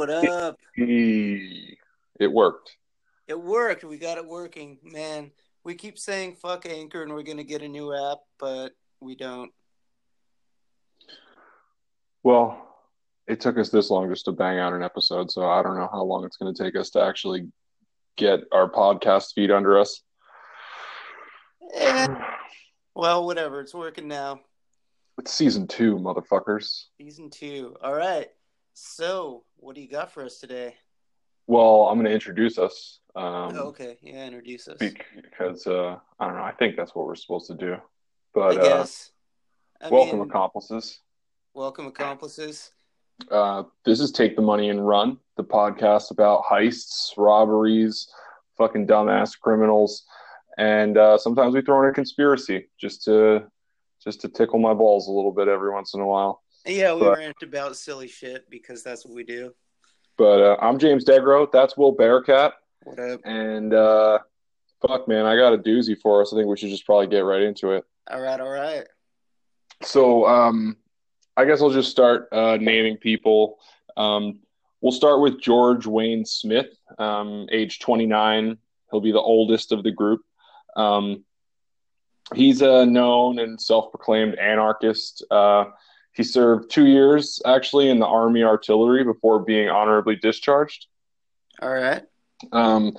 What up? It worked. It worked. We got it working, man. We keep saying fuck Anchor and we're gonna get a new app, but we don't. Well, it took us this long just to bang out an episode, so I don't know how long it's going to take us to actually get our podcast feed under us. Eh, well, whatever. It's working now. It's season two, motherfuckers. Season two. All right. So, what do you got for us today? Well, I'm going to introduce us. Um, oh, okay. Yeah, introduce us. Because uh, I don't know. I think that's what we're supposed to do. But I guess. Uh, I welcome, mean, accomplices. welcome accomplices. Uh, this is Take the Money and Run, the podcast about heists, robberies, fucking dumbass criminals, and uh, sometimes we throw in a conspiracy just to just to tickle my balls a little bit every once in a while. Yeah, we But- rant about silly shit because that's what we do. But uh, I'm James Degro. That's Will Bearcat, What up? and uh, fuck, man, I got a doozy for us. I think we should just probably get right into it. All right, all right. So, um, I guess I'll just start uh, naming people. Um, we'll start with George Wayne Smith, um, age 29. He'll be the oldest of the group. Um, he's a known and self proclaimed anarchist. Uh, he served two years actually in the Army Artillery before being honorably discharged. All right. Um,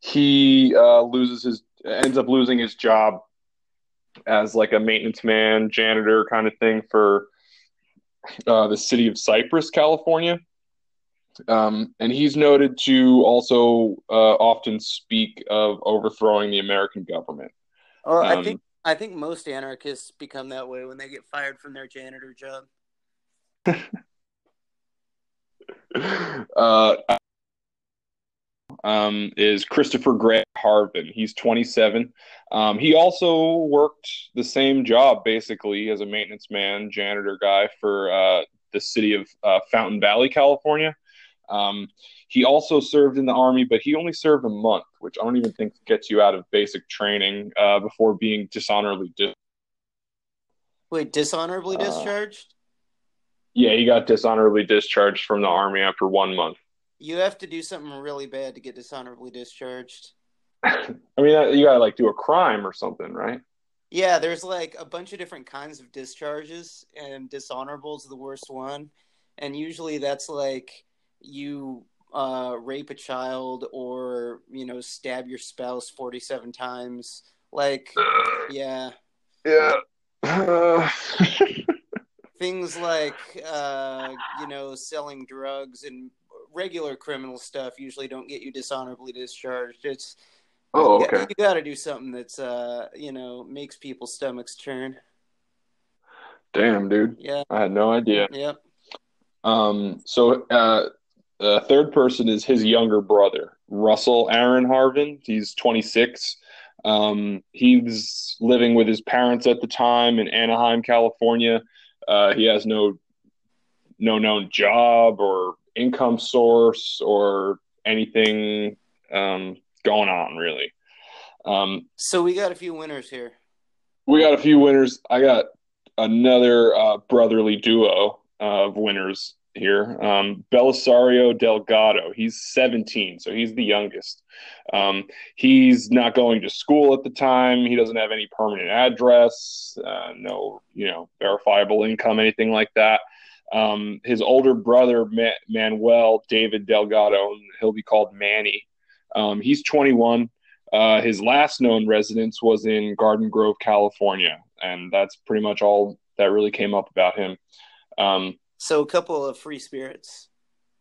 he uh, loses his ends up losing his job as like a maintenance man, janitor kind of thing for uh, the city of Cypress, California. Um, and he's noted to also uh, often speak of overthrowing the American government. I Um, think I think most anarchists become that way when they get fired from their janitor job. uh, um, is Christopher Gray Harven. He's 27. Um, he also worked the same job basically as a maintenance man, janitor guy for uh, the city of uh, Fountain Valley, California. Um, he also served in the army, but he only served a month, which I don't even think gets you out of basic training uh, before being dishonorably. Dis- Wait, dishonorably Uh, discharged? yeah, he got dishonorably discharged from the army after one month. You have to do something really bad to get dishonorably discharged. I mean, you gotta like do a crime or something, right? Yeah, there's like a bunch of different kinds of discharges, and dishonorable is the worst one. And usually that's like you uh, rape a child or, you know, stab your spouse 47 times. Like, yeah. Yeah. Uh, things like uh, you know selling drugs and regular criminal stuff usually don't get you dishonorably discharged it's oh, you, okay. got to do something that's uh, you know makes people's stomachs turn Damn, dude. yeah I had no idea. yep Um, so uh, the third person is his younger brother, Russell Aaron Harven. He's 26. Um, he's living with his parents at the time in Anaheim, California. Uh, he has no no known job or income source or anything um, going on really. Um, so we got a few winners here we got a few winners. I got another uh, brotherly duo of winners here. Um, Belisario Delgado. He's 17, so he's the youngest. Um, he's not going to school at the time. He doesn't have any permanent address, uh, no, you know, verifiable income, anything like that. Um, his older brother, Ma- Manuel David Delgado, he'll be called Manny. Um, he's 21. Uh, his last known residence was in Garden Grove, California, and that's pretty much all that really came up about him. Um, so a couple of free spirits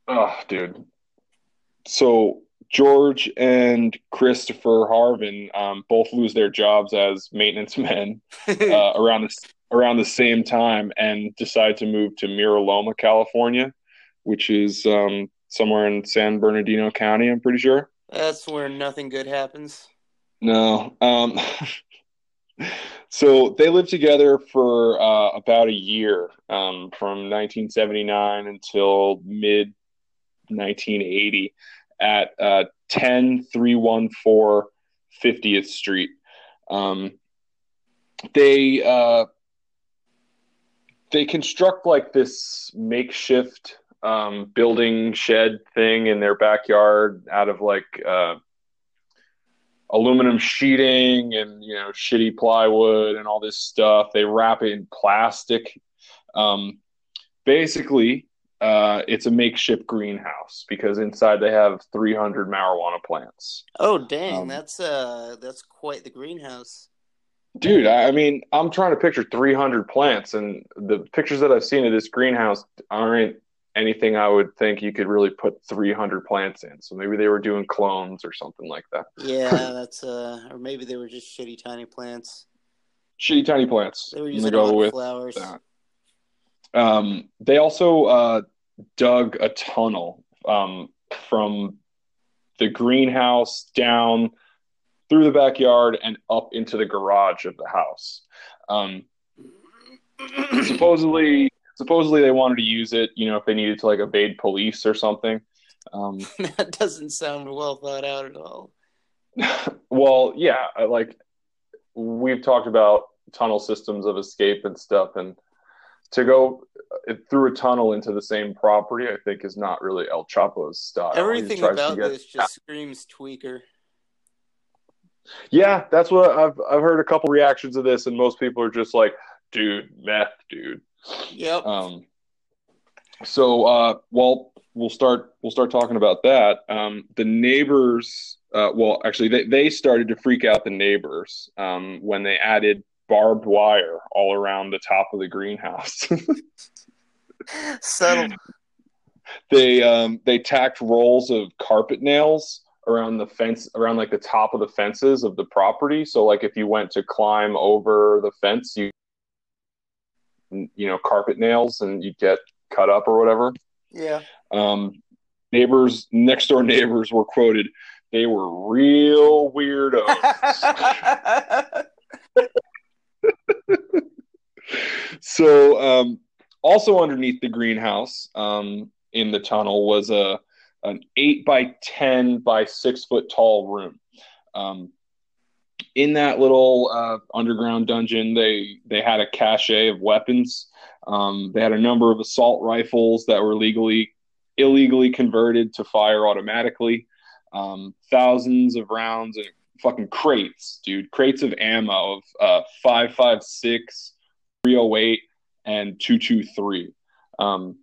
oh, dude. So George and Christopher Harven um, both lose their jobs as maintenance men uh, around this around the same time, and decide to move to Mira Loma, California, which is um, somewhere in San Bernardino County. I'm pretty sure. that's where nothing good happens No. Um, so they lived together for uh, about a year, um, from 1979 until mid 1980 at uh, 10314 50th Street. Um, they uh, they construct like this makeshift um, building shed thing in their backyard out of like uh, aluminum sheeting and you know shitty plywood and all this stuff. They wrap it in plastic. Um, basically, uh, it's a makeshift greenhouse because inside they have 300 marijuana plants. Oh dang, Um, that's uh that's quite the greenhouse. Dude, I I mean, I'm trying to picture 300 plants, and the pictures that I've seen of this greenhouse aren't anything I would think you could really put 300 plants in. So maybe they were doing clones or something like that. Yeah, that's uh or maybe they were just shitty tiny plants. Shitty tiny plants. They were using gonna a lot go with flowers. that. Um, they also uh, dug a tunnel um, from the greenhouse down through the backyard and up into the garage of the house. Um, supposedly, supposedly they wanted to use it, you know, if they needed to like evade police or something. Um, that doesn't sound well thought out at all. well, yeah, like we've talked about tunnel systems of escape and stuff, and to go uh, through a tunnel into the same property, I think, is not really El Chapo's style. Everything about get- this just screams tweaker. Yeah, that's what I've I've heard a couple reactions of this, and most people are just like, "Dude, meth, dude." Yep. Um, so, uh, well, we'll start. We'll start talking about that. Um, the neighbors. Uh, well, actually, they they started to freak out the neighbors um, when they added barbed wire all around the top of the greenhouse. Subtle. they um, they tacked rolls of carpet nails around the fence, around like the top of the fences of the property. So, like, if you went to climb over the fence, you you know carpet nails, and you'd get cut up or whatever. Yeah. Um, neighbors, next door neighbors were quoted, they were real weirdos. so, um, also underneath the greenhouse um, in the tunnel was a an eight by ten by six foot tall room. Um, in that little uh, underground dungeon, they they had a cache of weapons. Um, they had a number of assault rifles that were legally illegally converted to fire automatically. Um, thousands of rounds and fucking crates, dude, crates of ammo of uh, 556, 308, and 223. Um,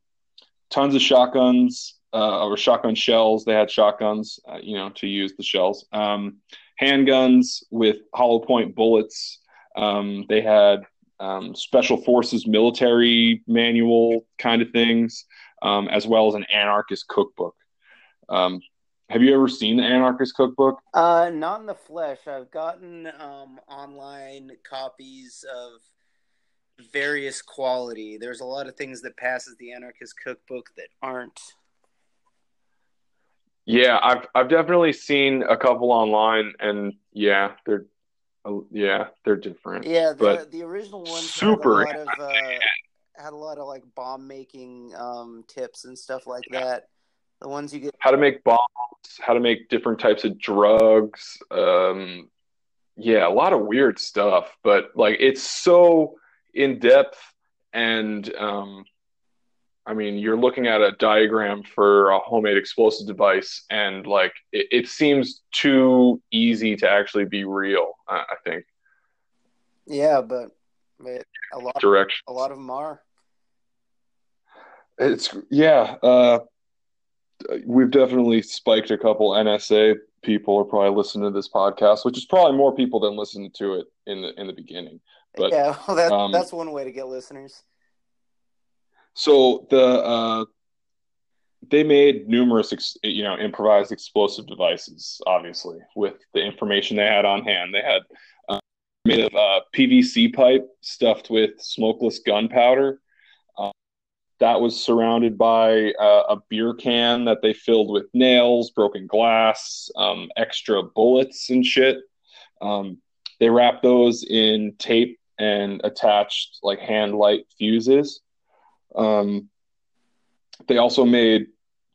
tons of shotguns uh, or shotgun shells. They had shotguns, uh, you know, to use the shells. Um, handguns with hollow point bullets. Um, they had um, special forces military manual kind of things, um, as well as an anarchist cookbook. Um, have you ever seen the anarchist cookbook? Uh, not in the flesh. I've gotten um, online copies of various quality. There's a lot of things that passes the anarchist cookbook that aren't. Yeah, I've I've definitely seen a couple online, and yeah, they're uh, yeah they're different. Yeah, the But the original ones super had a lot of uh, had a lot of like bomb making um, tips and stuff like that. The ones you get. How to make bombs, how to make different types of drugs. Um, yeah, a lot of weird stuff, but like it's so in depth and um, I mean, you're looking at a diagram for a homemade explosive device, and like it, it seems too easy to actually be real. I, I think Yeah, but, but a lot direction. a lot of them are. It's yeah. Uh, we've definitely spiked a couple NSA people are probably listening to this podcast, which is probably more people than listened to it in the in the beginning. But yeah, well, that, um, that's one way to get listeners. So the uh, they made numerous, ex- you know, improvised explosive devices. Obviously, with the information they had on hand, they had uh, made of uh, PVC pipe stuffed with smokeless gunpowder. Uh, that was surrounded by uh, a beer can that they filled with nails, broken glass, um, extra bullets, and shit. Um, they wrapped those in tape and attached like hand light fuses. Um, they also made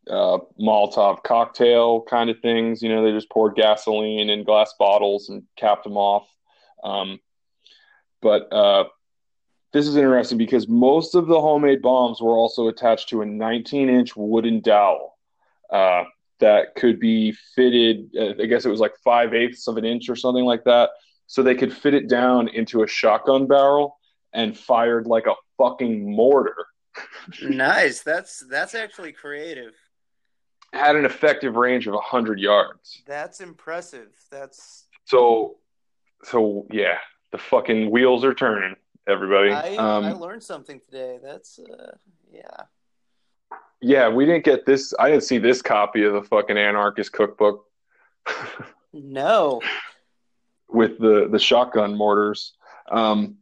uh, Molotov cocktail kind of things. You know, they just poured gasoline in glass bottles and capped them off. Um, but uh, this is interesting because most of the homemade bombs were also attached to a 19 inch wooden dowel uh, that could be fitted. Uh, I guess it was like five eighths of an inch or something like that. So they could fit it down into a shotgun barrel and fired like a fucking mortar. Nice. That's that's actually creative. Had an effective range of hundred yards. That's impressive. That's so. So yeah, the fucking wheels are turning everybody. I, um, I learned something today. That's uh, yeah. Yeah, we didn't get this. I didn't see this copy of the fucking anarchist cookbook. no. With the the shotgun mortars. Um,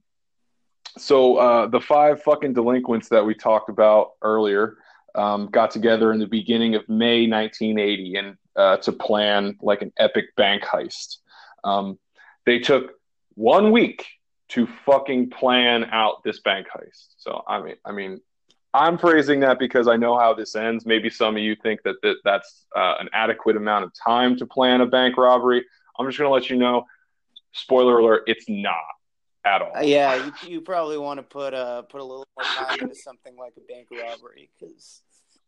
so uh, the five fucking delinquents that we talked about earlier um, got together in the beginning of May 1980 and uh, to plan like an epic bank heist. Um, they took one week to fucking plan out this bank heist. So I mean, I mean, I'm phrasing that because I know how this ends. Maybe some of you think that, that that's uh, an adequate amount of time to plan a bank robbery. I'm just going to let you know. Spoiler alert: it's not at all. Uh, yeah, you, you, probably want to put uh put a little more time into something like a bank robbery because.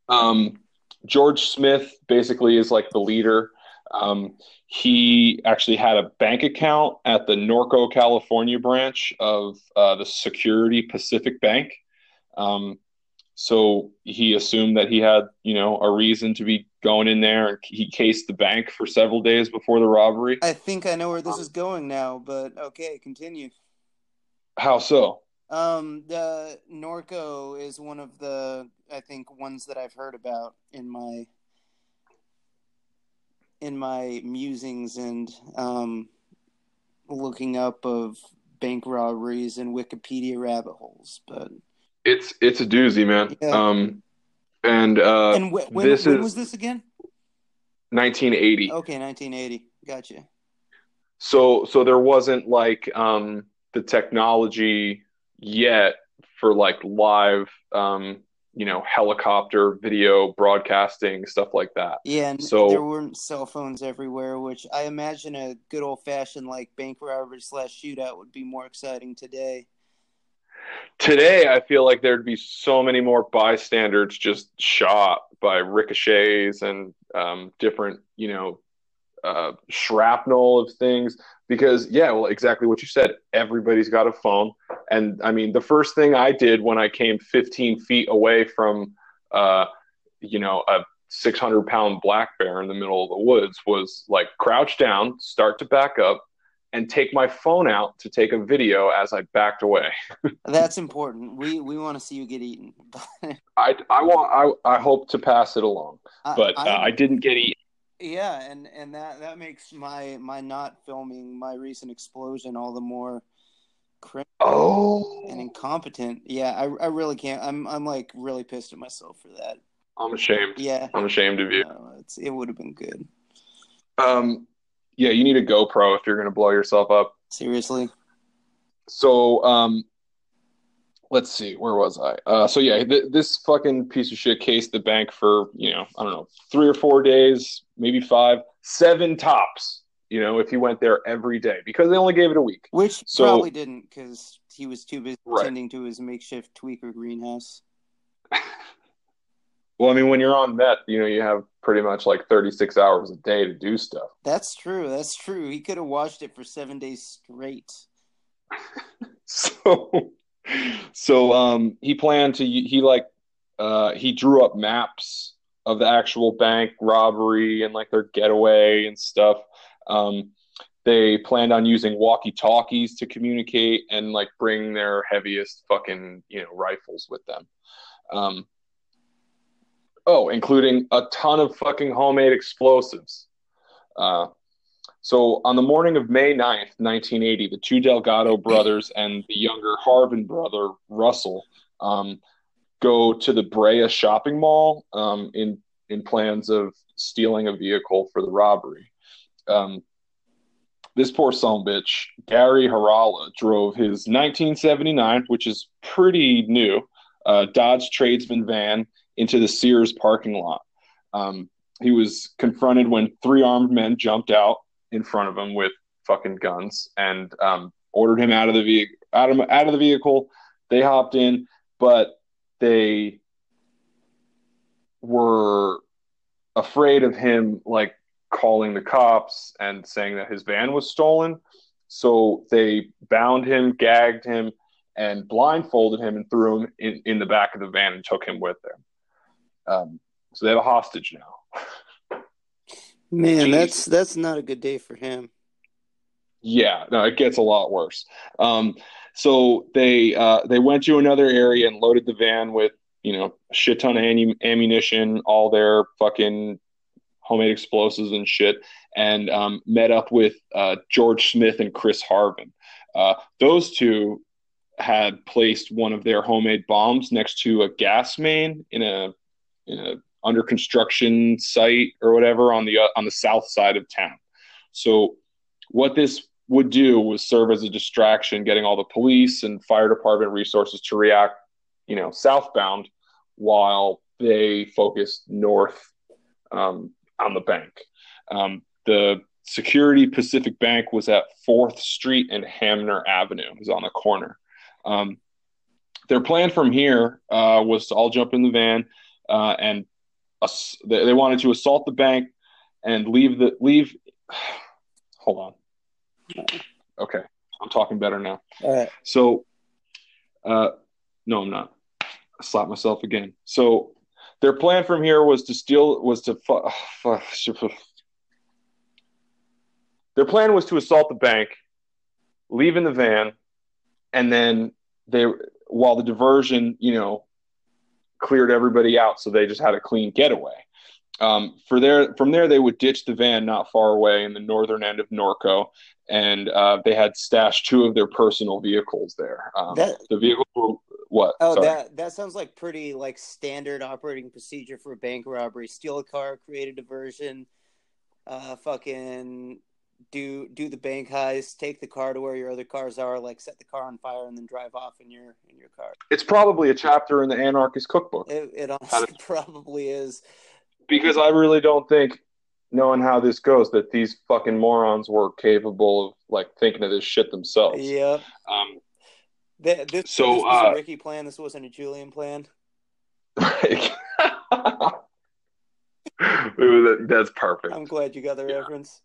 Um, George Smith basically is like the leader. Um, he actually had a bank account at the Norco, California branch of uh, the Security Pacific Bank. Um, so he assumed that he had, you know, a reason to be going in there, and he cased the bank for several days before the robbery. I think I know where this is going now, but okay, continue. How so? Um, the Norco is one of the I think ones that I've heard about in my in my musings and um, looking up of bank robberies and Wikipedia rabbit holes, but it's it's a doozy, man. Yeah. Um, and uh, and wh- when, this when is was this again? 1980. Okay, 1980. Gotcha. So so there wasn't like um, the technology yet for like live um, you know helicopter video broadcasting stuff like that. Yeah and so there weren't cell phones everywhere which i imagine a good old fashioned like bank robbery slash shootout would be more exciting today. Today i feel like there'd be so many more bystanders just shot by ricochets and um, different you know uh, shrapnel of things because yeah well exactly what you said. Everybody's got a phone. And i mean the first thing i did when i came 15 feet away from uh, you know a 600 pound black bear in the middle of the woods was like crouch down start to back up and take my phone out to take a video as i backed away. That's important. We we want to see you get eaten. I i want i i hope to pass it along. But I, uh, I didn't get eaten yeah, and and that that makes my my not filming my recent explosion all the more criminal oh. and incompetent. Yeah, I I really can't. I'm I'm like really pissed at myself for that. I'm ashamed. Yeah, I'm ashamed of you. No, it's, it would have been good. Um, yeah, you need a GoPro if you're gonna blow yourself up. Seriously. So, um, let's see, where was I? Uh, so yeah, th- this fucking piece of shit cased the bank for you know I don't know three or four days, maybe five, seven tops. You know, if he went there every day because they only gave it a week, which so, probably didn't because he was too busy right. tending to his makeshift tweaker greenhouse. well, I mean, when you're on meth, you know, you have pretty much like 36 hours a day to do stuff. That's true. That's true. He could have watched it for seven days straight. so so um, he planned to he like uh, he drew up maps of the actual bank robbery and like their getaway and stuff. Um, they planned on using walkie talkies to communicate and like bring their heaviest fucking you know rifles with them. Um, oh, including a ton of fucking homemade explosives. Uh, so on the morning of May 9th, 1980, the two Delgado brothers and the younger Harven brother, Russell, um, go to the Brea shopping mall um, in, in plans of stealing a vehicle for the robbery. Um, this poor son bitch, Gary Harala, drove his 1979, which is pretty new, uh, Dodge Tradesman van into the Sears parking lot. Um, he was confronted when three armed men jumped out in front of him with fucking guns and um, ordered him out of the vehicle. Out of, out of the vehicle. they hopped in, but they were afraid of him like calling the cops and saying that his van was stolen. So they bound him, gagged him, and blindfolded him and threw him in, in the back of the van and took him with them. Um, so they have a hostage now. Man, Jeez. that's that's not a good day for him. Yeah, no, it gets a lot worse. Um, so they uh, they went to another area and loaded the van with you know a shit ton of ammunition, all their fucking homemade explosives and shit, and um, met up with uh, George Smith and Chris Harven. Uh, those two had placed one of their homemade bombs next to a gas main in a, in a under construction site or whatever on the uh, on the south side of town. So what this would do was serve as a distraction, getting all the police and fire department resources to react, you know, southbound, while they focused north um, on the bank. Um, the Security Pacific Bank was at Fourth Street and Hamner Avenue. It was on the corner. Um, their plan from here uh, was to all jump in the van uh, and they wanted to assault the bank and leave the leave. Hold on. Okay, I'm talking better now. All right. So, uh, no, I'm not. I slapped myself again. So, their plan from here was to steal was to. Fu- their plan was to assault the bank, leave in the van, and then they while the diversion, you know, cleared everybody out, so they just had a clean getaway. Um, for there, from there, they would ditch the van not far away in the northern end of Norco, and uh, they had stashed two of their personal vehicles there. Um, that, the vehicle what? Oh, Sorry. that that sounds like pretty like standard operating procedure for a bank robbery: steal a car, create a diversion, uh, fucking do do the bank heist, take the car to where your other cars are, like set the car on fire and then drive off in your in your car. It's probably a chapter in the anarchist cookbook. It, it honestly probably is. Because I really don't think, knowing how this goes, that these fucking morons were capable of like thinking of this shit themselves. Yeah. Um. this, so this was uh, a Ricky plan. This wasn't a Julian plan. That's perfect. I'm glad you got the yeah. reference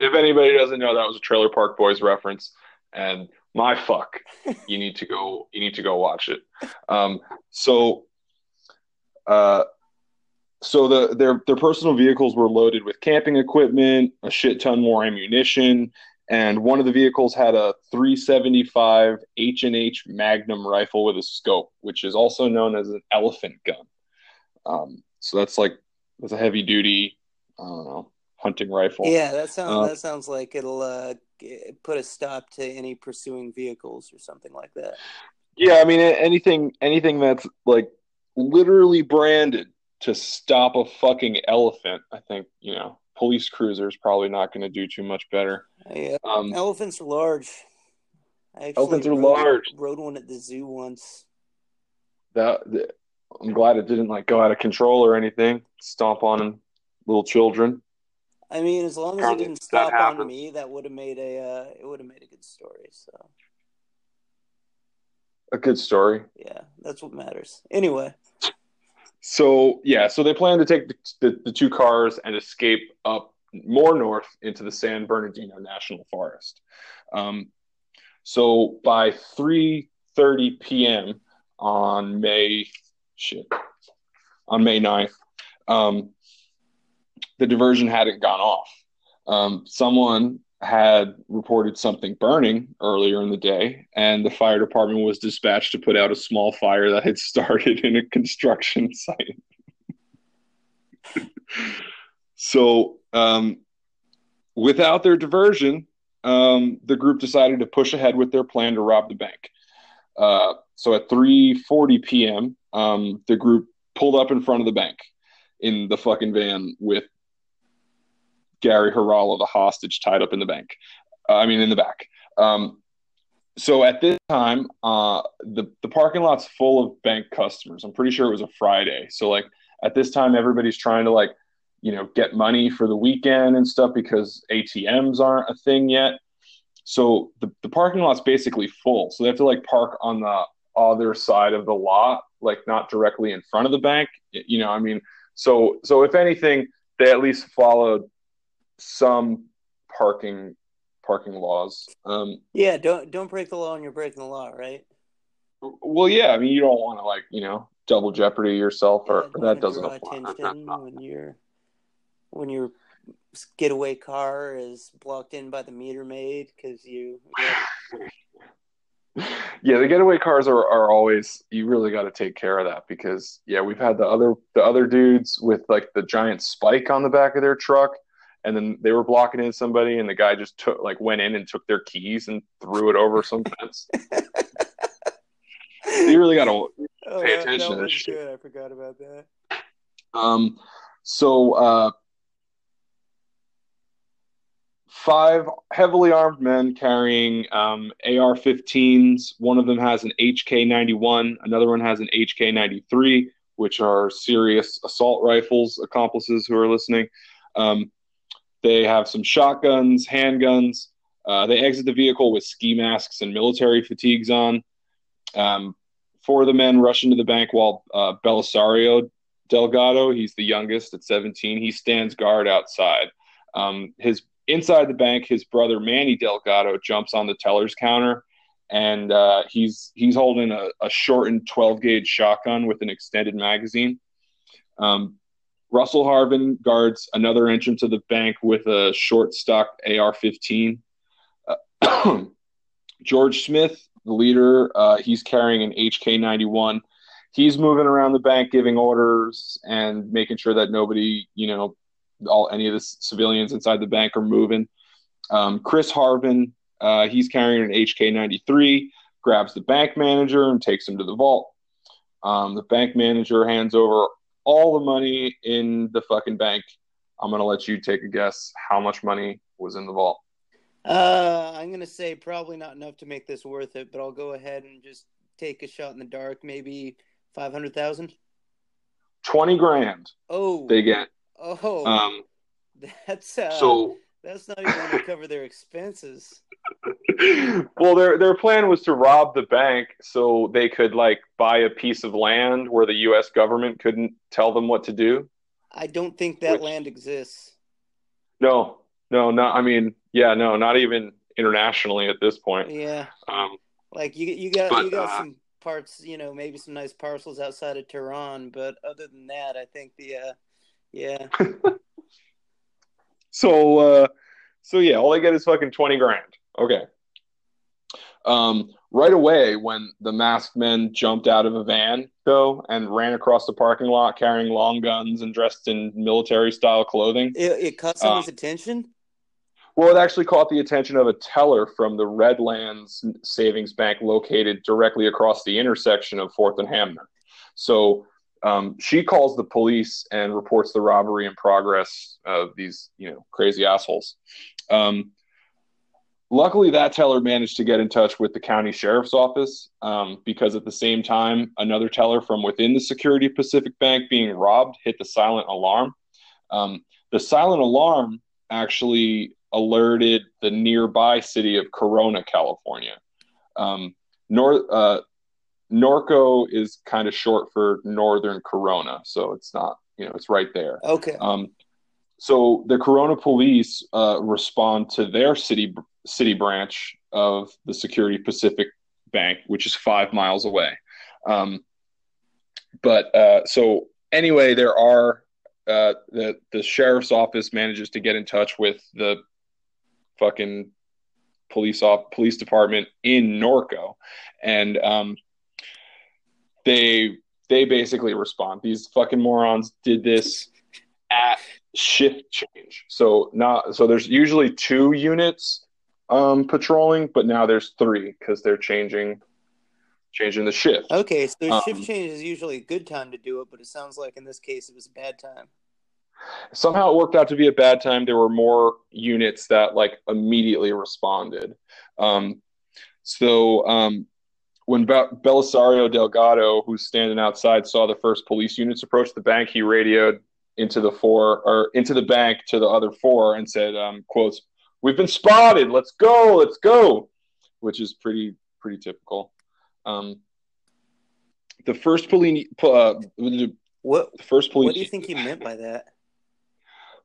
if anybody doesn't know, that was a Trailer Park Boys reference, and my fuck, you need to go. You need to go watch it. Um, so, uh, so the their their personal vehicles were loaded with camping equipment, a shit ton more ammunition, and one of the vehicles had a 375 H and H Magnum rifle with a scope, which is also known as an elephant gun. Um, so that's like that's a heavy duty. I don't know hunting rifle. Yeah, that sounds uh, that sounds like it'll uh, put a stop to any pursuing vehicles or something like that. Yeah, I mean anything anything that's like literally branded to stop a fucking elephant. I think you know police cruisers probably not going to do too much better. Yeah, um, elephants are large. elephants are rode, large. Rode one at the zoo once. That, that I'm glad it didn't like go out of control or anything. Stomp on little children. I mean, as long as it didn't stop on me, that would have made a uh, it would have made a good story. So a good story. Yeah, that's what matters. Anyway. So yeah, so they plan to take the, the, the two cars and escape up more north into the San Bernardino National Forest. Um, so by three thirty p.m. on May shit on May 9th, um, the diversion hadn't gone off. Um, someone had reported something burning earlier in the day, and the fire department was dispatched to put out a small fire that had started in a construction site. so, um, without their diversion, um, the group decided to push ahead with their plan to rob the bank. Uh, so, at 3:40 p.m., um, the group pulled up in front of the bank in the fucking van with Gary Harala, the hostage, tied up in the bank. Uh, I mean, in the back. Um, so at this time, uh, the the parking lot's full of bank customers. I'm pretty sure it was a Friday. So like at this time, everybody's trying to like, you know, get money for the weekend and stuff because ATMs aren't a thing yet. So the, the parking lot's basically full. So they have to like park on the other side of the lot, like not directly in front of the bank. You know, I mean, so so if anything, they at least followed some parking parking laws. Um, yeah, don't don't break the law and you're breaking the law, right? Well, yeah, I mean, you don't want to like you know double jeopardy yourself, or, yeah, that doesn't apply. Attention when you're when your getaway car is blocked in by the meter maid because you. yeah, the getaway cars are, are always you really got to take care of that because yeah, we've had the other the other dudes with like the giant spike on the back of their truck, and then they were blocking in somebody, and the guy just took like went in and took their keys and threw it over some fence. you really got to oh, pay attention to this shit. Good. I forgot about that. Um, so uh, five heavily armed men carrying um, AR-15s. One of them has an HK-91. Another one has an HK-93, which are serious assault rifles. Accomplices who are listening. Um, they have some shotguns, handguns. Uh, they exit the vehicle with ski masks and military fatigues on. Um, four of the men rush into the bank while uh, Belisario Delgado, he's the youngest at 17, he stands guard outside. Um, his inside the bank, his brother Manny Delgado jumps on the teller's counter, and uh, he's he's holding a, a, shortened 12 gauge shotgun with an extended magazine. Um, Russell Harven guards another entrance of the bank with a short stock AR-15. Uh, George Smith the leader. Uh, he's carrying an HK 91. He's moving around the bank giving orders and making sure that nobody, you know, all any of the civilians inside the bank are moving. Um, Chris Harven, uh, he's carrying an HK 93, grabs the bank manager and takes him to the vault. Um, the bank manager hands over all the money in the fucking bank. I'm going to let you take a guess how much money was in the vault. Uh, I'm gonna say probably not enough to make this worth it, but I'll go ahead and just take a shot in the dark. Maybe five hundred thousand. Twenty grand. Oh, they get. Oh, um, that's uh, so. That's not even going to cover their expenses. well, their their plan was to rob the bank so they could like buy a piece of land where the U.S. government couldn't tell them what to do. I don't think that Which, land exists. No, no, no. I mean, yeah, no, not even internationally at this point. Yeah. Um, like you, you got but, you got uh, some parts, you know, maybe some nice parcels outside of Tehran, but other than that, I think the, uh, yeah. so, uh, so yeah, all I get is fucking twenty grand. Okay. Um, right away, when the masked men jumped out of a van, though, and ran across the parking lot carrying long guns and dressed in military style clothing, it, it caught someone's uh, attention. Well, it actually caught the attention of a teller from the Redlands Savings Bank located directly across the intersection of 4th and Hamner. So um, she calls the police and reports the robbery in progress of these, you know, crazy assholes. Um, luckily, that teller managed to get in touch with the county sheriff's office um, because at the same time, another teller from within the Security Pacific Bank being robbed hit the silent alarm. Um, the silent alarm actually alerted the nearby city of Corona, California. Um, North uh, Norco is kind of short for Northern Corona, so it's not you know it's right there. Okay. Um, so the Corona police uh, respond to their city city branch of the Security Pacific Bank, which is five miles away. Um, but uh, so anyway, there are uh, the the sheriff's office manages to get in touch with the fucking police off police department in Norco, and um, they they basically respond. These fucking morons did this at shift change. So not so there's usually two units um, patrolling, but now there's three because they're changing changing the shift. Okay, so um, shift change is usually a good time to do it, but it sounds like in this case it was a bad time. Somehow it worked out to be a bad time. There were more units that like immediately responded. Um, so um, when Be- Belisario Delgado, who's standing outside, saw the first police units approach the bank, he radioed into the four or into the bank to the other four and said, um, "quotes We've been spotted. Let's go. Let's go," which is pretty pretty typical. Um, the first police. Uh, what the first police. What do you think he meant by that?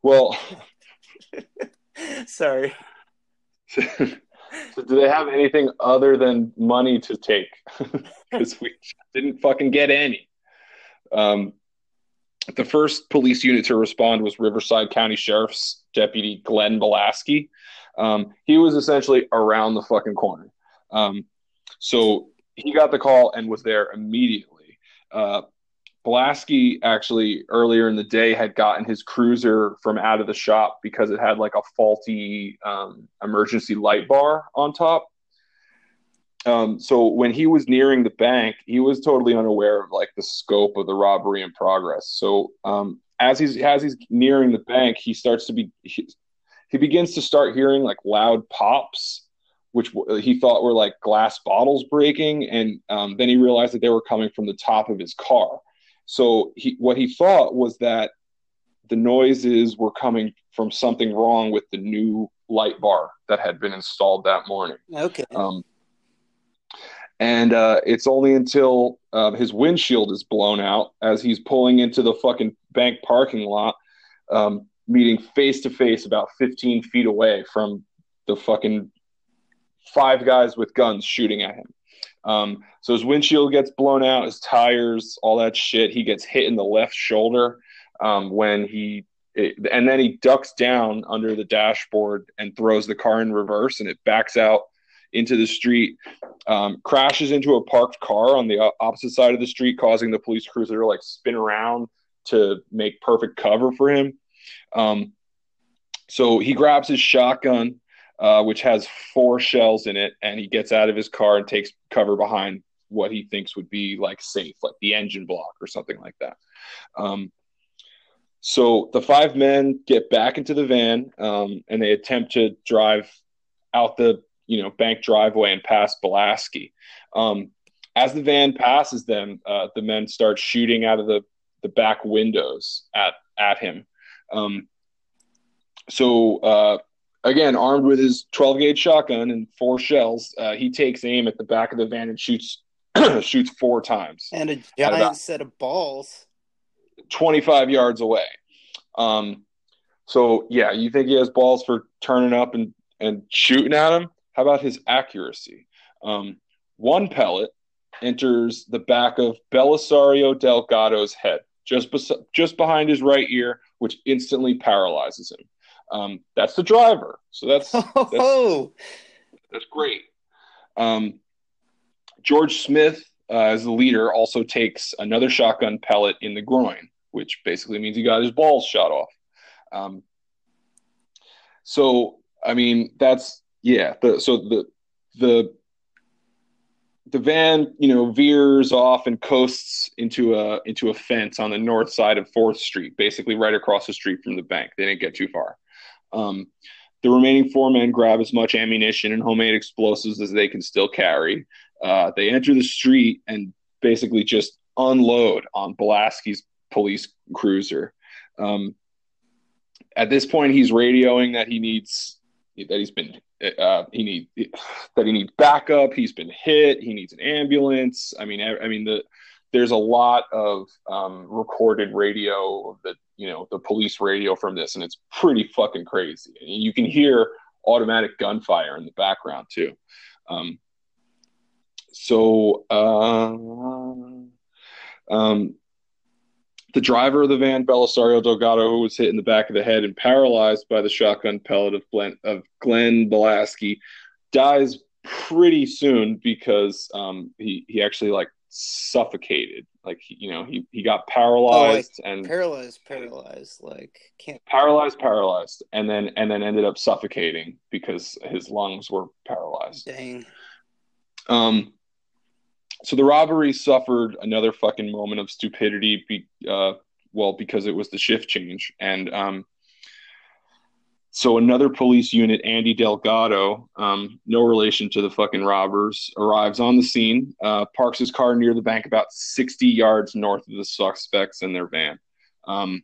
Well, sorry. so do they have anything other than money to take? Because we didn't fucking get any. Um, the first police unit to respond was Riverside County Sheriff's Deputy Glenn Bolasky. Um, he was essentially around the fucking corner. Um, so he got the call and was there immediately. Uh, Bolasky actually earlier in the day had gotten his cruiser from out of the shop because it had like a faulty um, emergency light bar on top. Um, so when he was nearing the bank, he was totally unaware of like the scope of the robbery in progress. So um, as he's as he's nearing the bank, he starts to be he, he begins to start hearing like loud pops, which he thought were like glass bottles breaking, and um, then he realized that they were coming from the top of his car. So he what he thought was that the noises were coming from something wrong with the new light bar that had been installed that morning. Okay. Um, and uh, it's only until uh, his windshield is blown out as he's pulling into the fucking bank parking lot, um, meeting face to face about 15 feet away from the fucking five guys with guns shooting at him. Um, so his windshield gets blown out, his tires, all that shit. He gets hit in the left shoulder um, when he, it, and then he ducks down under the dashboard and throws the car in reverse, and it backs out into the street, um, crashes into a parked car on the opposite side of the street, causing the police cruiser to like spin around to make perfect cover for him. Um, so he grabs his shotgun uh, which has four shells in it, and he gets out of his car and takes cover behind what he thinks would be like safe, like the engine block or something like that. Um, so the five men get back into the van um, and they attempt to drive out the you know bank driveway and past Bolasky. Um, as the van passes them, uh, the men start shooting out of the, the back windows at at him. Um, so uh, again, armed with his 12 gauge shotgun and four shells, uh, he takes aim at the back of the van and shoots shoots four times. And a giant set of balls. 25 yards away. Um, so yeah, you think he has balls for turning up and, and shooting at him? How about his accuracy? Um, one pellet enters the back of Belisario Delgado's head, just bes- just behind his right ear, which instantly paralyzes him. Um, that's the driver. So that's oh. that's, that's great. Um, George Smith, uh, as the leader, also takes another shotgun pellet in the groin, which basically means he got his balls shot off. Um, so I mean, that's yeah. The, so the the the van, you know, veers off and coasts into a into a fence on the north side of Fourth Street, basically right across the street from the bank. They didn't get too far. Um, the remaining four men grab as much ammunition and homemade explosives as they can still carry. Uh, they enter the street and basically just unload on Bolasky's police cruiser. Um, at this point, he's radioing that he needs that he's been uh, he need that he needs backup. He's been hit. He needs an ambulance. I mean, I, I mean the there's a lot of um, recorded radio that you know the police radio from this, and it's pretty fucking crazy. You can hear automatic gunfire in the background too. Um, so uh, um, the driver of the van, Belisario Delgado, who was hit in the back of the head and paralyzed by the shotgun pellet of Glenn, of Glenn Bolasky, dies pretty soon because um, he he actually like suffocated. Like you know, he he got paralyzed oh, like, and paralyzed, paralyzed, like can't paralyzed, paralyzed, and then and then ended up suffocating because his lungs were paralyzed. Dang. Um. So the robbery suffered another fucking moment of stupidity. Be, uh, well, because it was the shift change, and um, so another police unit, Andy Delgado, um, no relation to the fucking robbers, arrives on the scene, uh, parks his car near the bank about 60 yards north of the suspects in their van. Um,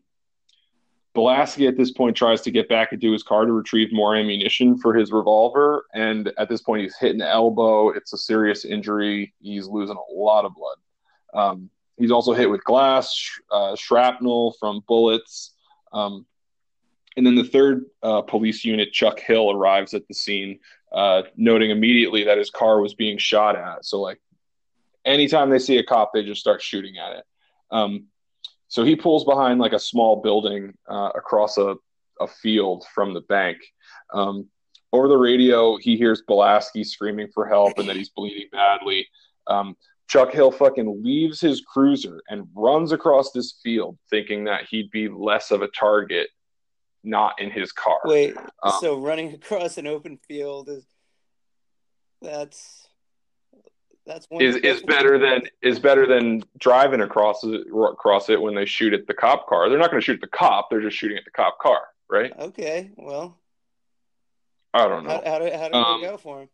Bolasky at this point tries to get back into his car to retrieve more ammunition for his revolver, and at this point he's hit an elbow. It's a serious injury. He's losing a lot of blood. Um, he's also hit with glass, sh- uh, shrapnel from bullets. Um, and then the third uh, police unit, Chuck Hill, arrives at the scene, uh, noting immediately that his car was being shot at. So, like, anytime they see a cop, they just start shooting at it. Um, so he pulls behind like a small building uh, across a, a field from the bank. Um, over the radio, he hears Bolasky screaming for help and that he's bleeding badly. Um, Chuck Hill fucking leaves his cruiser and runs across this field, thinking that he'd be less of a target, not in his car. Wait, um, so running across an open field is that's that's one is is better than is better than driving across it across it when they shoot at the cop car. They're not going to shoot at the cop; they're just shooting at the cop car, right? Okay, well, I don't know. How, how did, how did um, it go for him?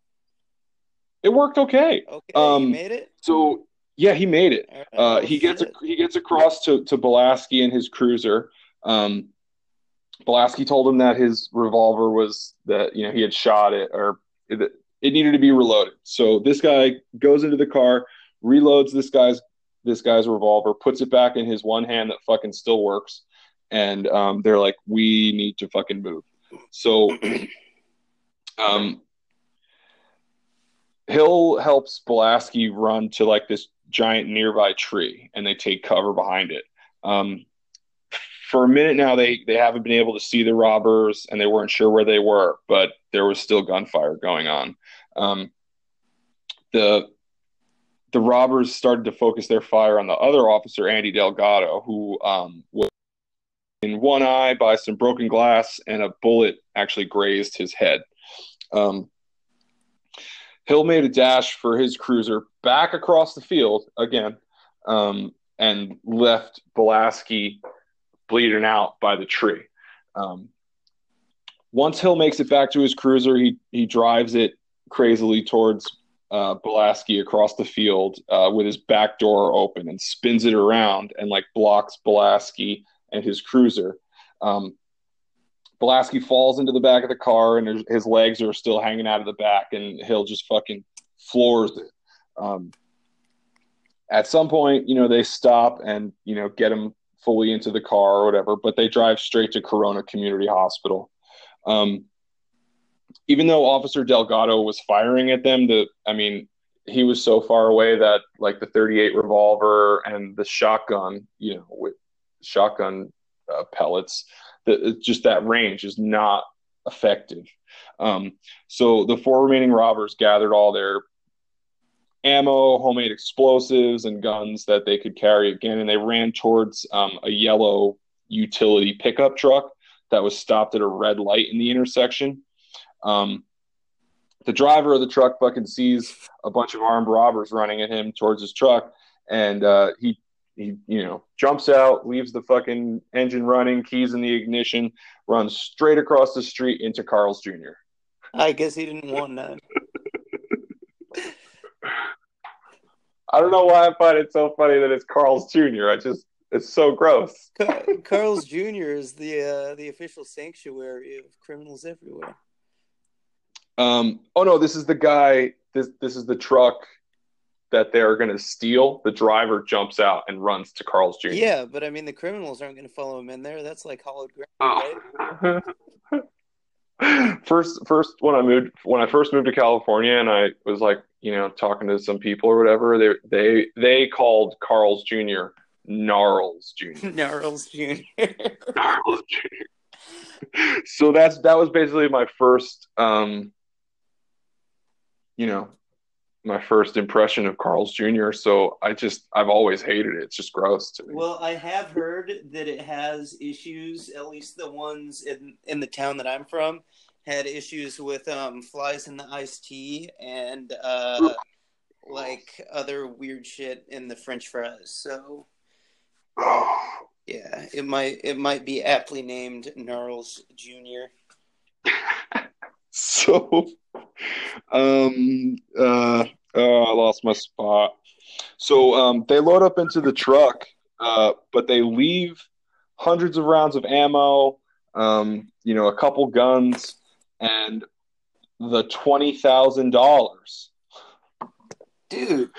It worked okay. Okay, um, he made it. So yeah, he made it. Right, uh, he gets a, he gets across to to Bolasky and his cruiser. Um, Bolasky told him that his revolver was that you know he had shot it or it, it needed to be reloaded. So this guy goes into the car, reloads this guy's this guy's revolver, puts it back in his one hand that fucking still works, and um, they're like, "We need to fucking move." So Um, Hill helps Bolasky run to like this giant nearby tree, and they take cover behind it. Um, for a minute now, they they haven't been able to see the robbers, and they weren't sure where they were, but there was still gunfire going on. Um, the the robbers started to focus their fire on the other officer, Andy Delgado, who um, was in one eye by some broken glass, and a bullet actually grazed his head. Um, Hill made a dash for his cruiser back across the field again um, and left Bolasky bleeding out by the tree. Um, once Hill makes it back to his cruiser, he, he drives it crazily towards uh, Bolasky across the field uh, with his back door open and spins it around and like blocks Bolasky and his cruiser. Um, Bolasky falls into the back of the car and his legs are still hanging out of the back, and Hill just fucking floors it. Um, at some point, you know, they stop and, you know, get him fully into the car or whatever, but they drive straight to Corona Community Hospital. Um, even though Officer Delgado was firing at them, the I mean, he was so far away that like the 38 revolver and the shotgun, you know, with shotgun uh, pellets that just that range is not effective. Um, so the four remaining robbers gathered all their ammo, homemade explosives, and guns that they could carry again, and they ran towards um, a yellow utility pickup truck that was stopped at a red light in the intersection. Um, the driver of the truck fucking sees a bunch of armed robbers running at him towards his truck, and uh, he he you know jumps out leaves the fucking engine running keys in the ignition runs straight across the street into carl's jr i guess he didn't want none i don't know why i find it so funny that it's carl's jr i just it's so gross carl's jr is the uh, the official sanctuary of criminals everywhere um oh no this is the guy this this is the truck that they're going to steal, the driver jumps out and runs to Carl's Jr. Yeah, but I mean, the criminals aren't going to follow him in there. That's like hollowed ground, oh. right? first, first when I moved, when I first moved to California, and I was like, you know, talking to some people or whatever, they they they called Carl's Jr. Gnarls Jr. Gnarls Jr. Gnarls Jr. so that's that was basically my first, um, you know, my first impression of Carl's Jr. So I just I've always hated it. It's just gross to me. Well, I have heard that it has issues. At least the ones in in the town that I'm from had issues with um, flies in the iced tea and uh, like other weird shit in the French fries. So yeah, it might it might be aptly named Gnarls Jr. so um uh oh, I lost my spot. So um, they load up into the truck, uh, but they leave hundreds of rounds of ammo, um, you know, a couple guns, and the twenty thousand dollars. Dude,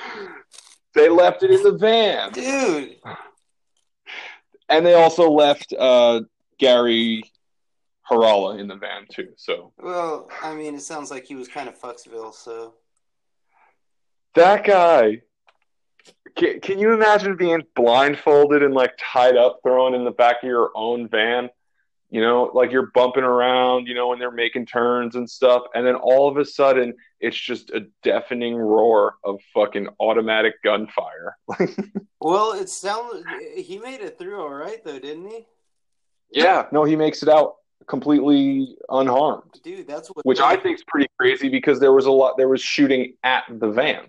They left it in the van, dude. And they also left uh, Gary Harala in the van too. So well, I mean, it sounds like he was kind of Fucksville. So that guy. Can, can you imagine being blindfolded and like tied up, thrown in the back of your own van? You know, like you're bumping around, you know, when they're making turns and stuff, and then all of a sudden it's just a deafening roar of fucking automatic gunfire. well, it sounds he made it through all right though, didn't he? Yeah, no, he makes it out completely unharmed. Dude, that's what which I think is pretty crazy because there was a lot there was shooting at the van.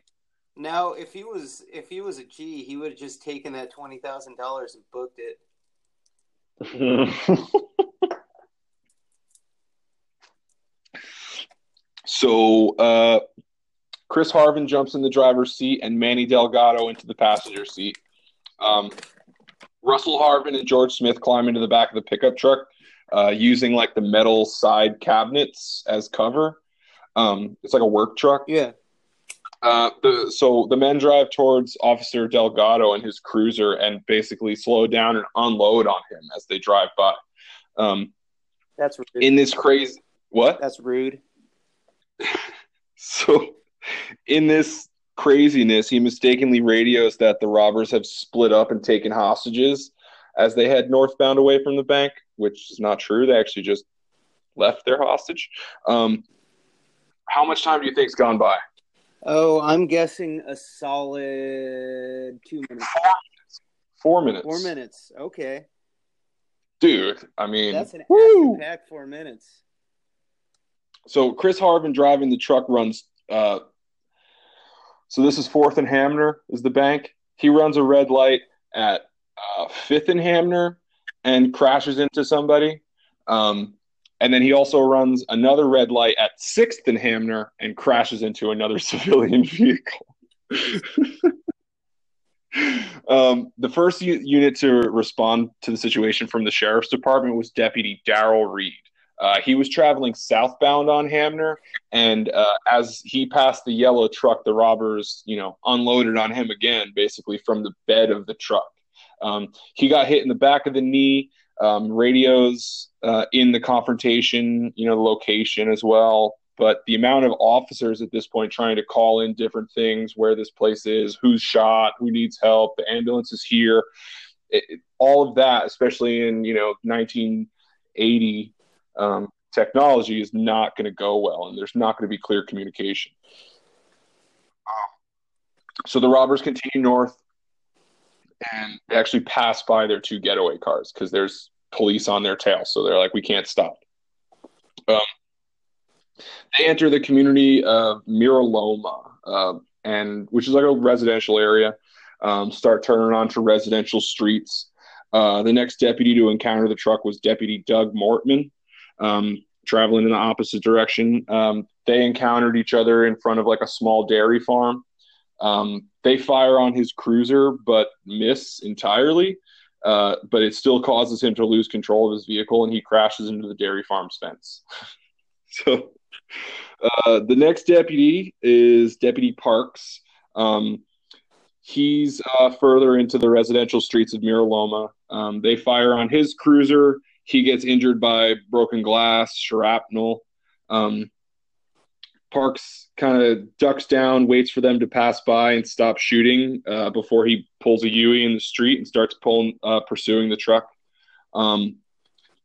Now, if he was if he was a G, he would have just taken that twenty thousand dollars and booked it. so uh, Chris Harven jumps in the driver's seat and Manny Delgado into the passenger seat. Um, Russell Harven and George Smith climb into the back of the pickup truck uh, using like the metal side cabinets as cover. Um, it's like a work truck. Yeah. Uh, the, so the men drive towards Officer Delgado and his cruiser and basically slow down and unload on him as they drive by. Um, That's rude. in this crazy what? That's rude. So, in this craziness, he mistakenly radios that the robbers have split up and taken hostages as they head northbound away from the bank, which is not true. They actually just left their hostage. Um, how much time do you think's gone by? Oh, I'm guessing a solid two minutes. Four minutes. Four minutes. Okay. Dude, I mean, that's an action packed four minutes. So Chris Harven driving the truck runs. Uh, so this is Fourth and Hamner is the bank. He runs a red light at uh, Fifth and Hamner and crashes into somebody. Um, and then he also runs another red light at Sixth and Hamner and crashes into another civilian vehicle. um, the first u- unit to respond to the situation from the sheriff's department was Deputy Daryl Reed. Uh, he was traveling southbound on Hamner, and uh, as he passed the yellow truck, the robbers, you know, unloaded on him again, basically from the bed of the truck. Um, he got hit in the back of the knee. Um, radios uh, in the confrontation, you know, the location as well. But the amount of officers at this point trying to call in different things, where this place is, who's shot, who needs help, the ambulance is here, it, all of that, especially in you know 1980 um, technology, is not going to go well, and there's not going to be clear communication. So the robbers continue north and they actually pass by their two getaway cars because there's police on their tail. So they're like, we can't stop. Um, they enter the community of Mira Loma, uh, and which is like a residential area. Um, start turning onto residential streets. Uh, the next deputy to encounter the truck was Deputy Doug Mortman, um, traveling in the opposite direction. Um, they encountered each other in front of like a small dairy farm. Um, they fire on his cruiser, but miss entirely. Uh, but it still causes him to lose control of his vehicle, and he crashes into the dairy farm's fence. so, uh, the next deputy is Deputy Parks. Um, he's uh, further into the residential streets of Mira Loma. Um, they fire on his cruiser. He gets injured by broken glass, shrapnel. Um, Parks kind of ducks down, waits for them to pass by and stop shooting uh, before he pulls a Huey in the street and starts pulling, uh, pursuing the truck. Um,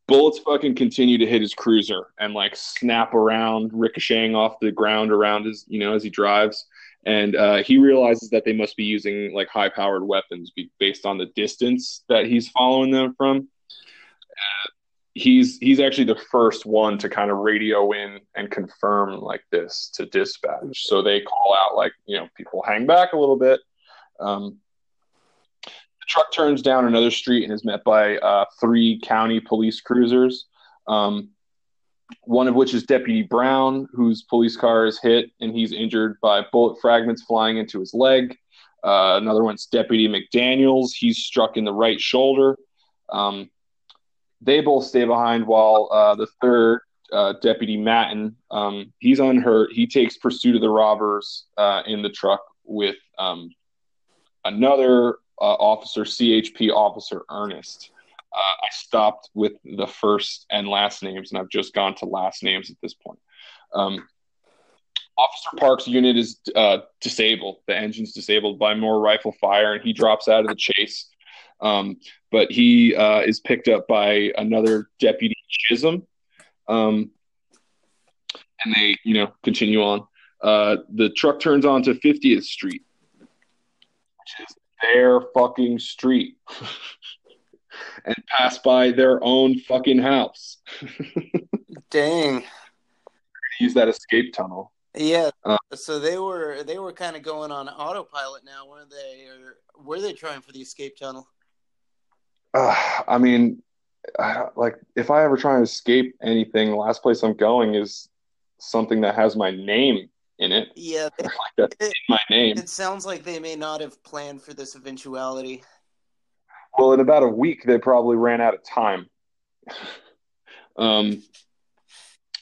bullets fucking continue to hit his cruiser and like snap around, ricocheting off the ground around his, you know, as he drives. And uh, he realizes that they must be using like high powered weapons based on the distance that he's following them from. Uh, he's he's actually the first one to kind of radio in and confirm like this to dispatch. So they call out like you know people hang back a little bit. Um, the truck turns down another street and is met by uh, three county police cruisers. Um, one of which is Deputy Brown, whose police car is hit and he's injured by bullet fragments flying into his leg. Uh, another one's Deputy McDaniels. He's struck in the right shoulder. Um, they both stay behind while uh, the third uh, deputy Matten, um, he's unhurt. He takes pursuit of the robbers uh, in the truck with um, another uh, officer, CHP officer Ernest. Uh, I stopped with the first and last names, and I've just gone to last names at this point. Um, Officer Park's unit is uh, disabled. The engine's disabled by more rifle fire, and he drops out of the chase. Um, but he uh, is picked up by another deputy Chisholm, um, and they, you know, continue on. Uh, the truck turns onto 50th Street, which is their fucking street, and pass by their own fucking house. Dang. Use that escape tunnel. Yeah. Uh, so they were they were kind of going on autopilot now, weren't they? Or were they trying for the escape tunnel? Uh, I mean, I, like if I ever try and escape anything, the last place I'm going is something that has my name in it. Yeah, they, like it, in my name. it sounds like they may not have planned for this eventuality. Well, in about a week, they probably ran out of time. um,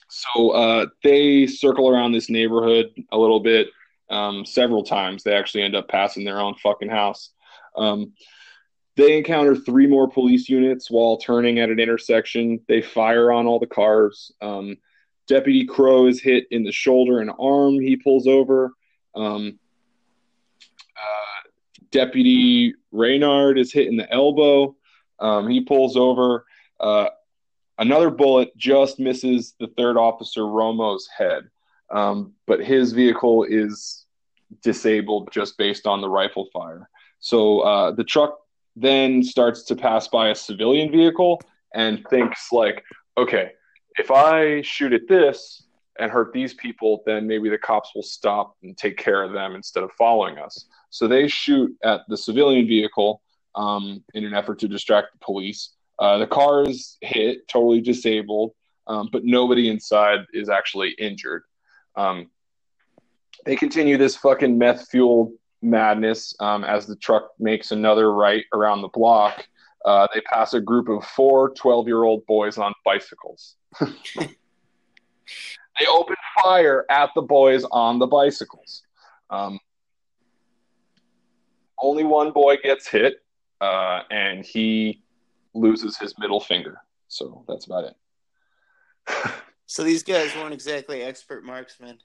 so uh, they circle around this neighborhood a little bit. Um, several times, they actually end up passing their own fucking house. Um, they encounter three more police units while turning at an intersection. They fire on all the cars. Um, Deputy Crow is hit in the shoulder and arm. He pulls over. Um, uh, Deputy Reynard is hit in the elbow. Um, he pulls over. Uh, another bullet just misses the third officer Romo's head, um, but his vehicle is disabled just based on the rifle fire. So uh, the truck then starts to pass by a civilian vehicle and thinks like, okay, if I shoot at this and hurt these people, then maybe the cops will stop and take care of them instead of following us. So they shoot at the civilian vehicle um, in an effort to distract the police. Uh, the car is hit, totally disabled, um, but nobody inside is actually injured. Um, they continue this fucking meth fueled madness um, as the truck makes another right around the block. Uh, they pass a group of four 12 year old boys on bicycles. they open fire at the boys on the bicycles. Um, only one boy gets hit, uh, and he loses his middle finger. So that's about it. so these guys weren't exactly expert marksmen.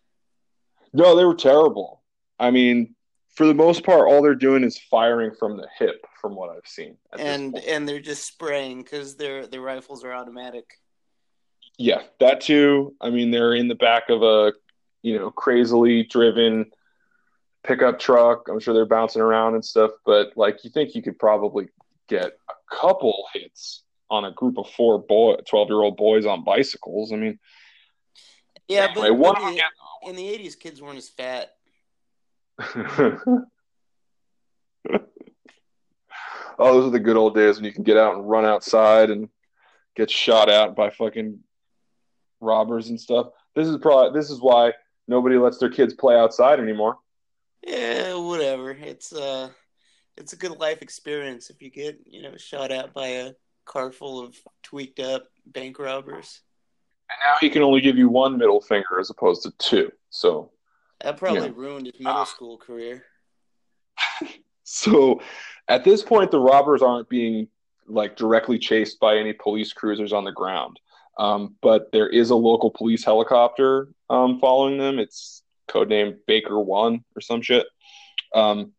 No, they were terrible. I mean, for the most part, all they're doing is firing from the hip, from what I've seen. And and they're just spraying because their their rifles are automatic. Yeah, that too. I mean, they're in the back of a you know crazily driven pickup truck. I'm sure they're bouncing around and stuff, but like you think you could probably get a couple hits on a group of four boy, 12 year old boys on bicycles. I mean, yeah, anyway, but, but the, in the 80s, kids weren't as fat. oh, those are the good old days when you can get out and run outside and get shot at by fucking robbers and stuff. This is probably this is why nobody lets their kids play outside anymore. Yeah, whatever. It's uh it's a good life experience if you get, you know, shot at by a car full of tweaked up bank robbers. And now he can only give you one middle finger as opposed to two. So that probably yeah. ruined his middle uh, school career. so at this point the robbers aren't being like directly chased by any police cruisers on the ground. Um, but there is a local police helicopter um, following them. It's codenamed Baker One or some shit. Um,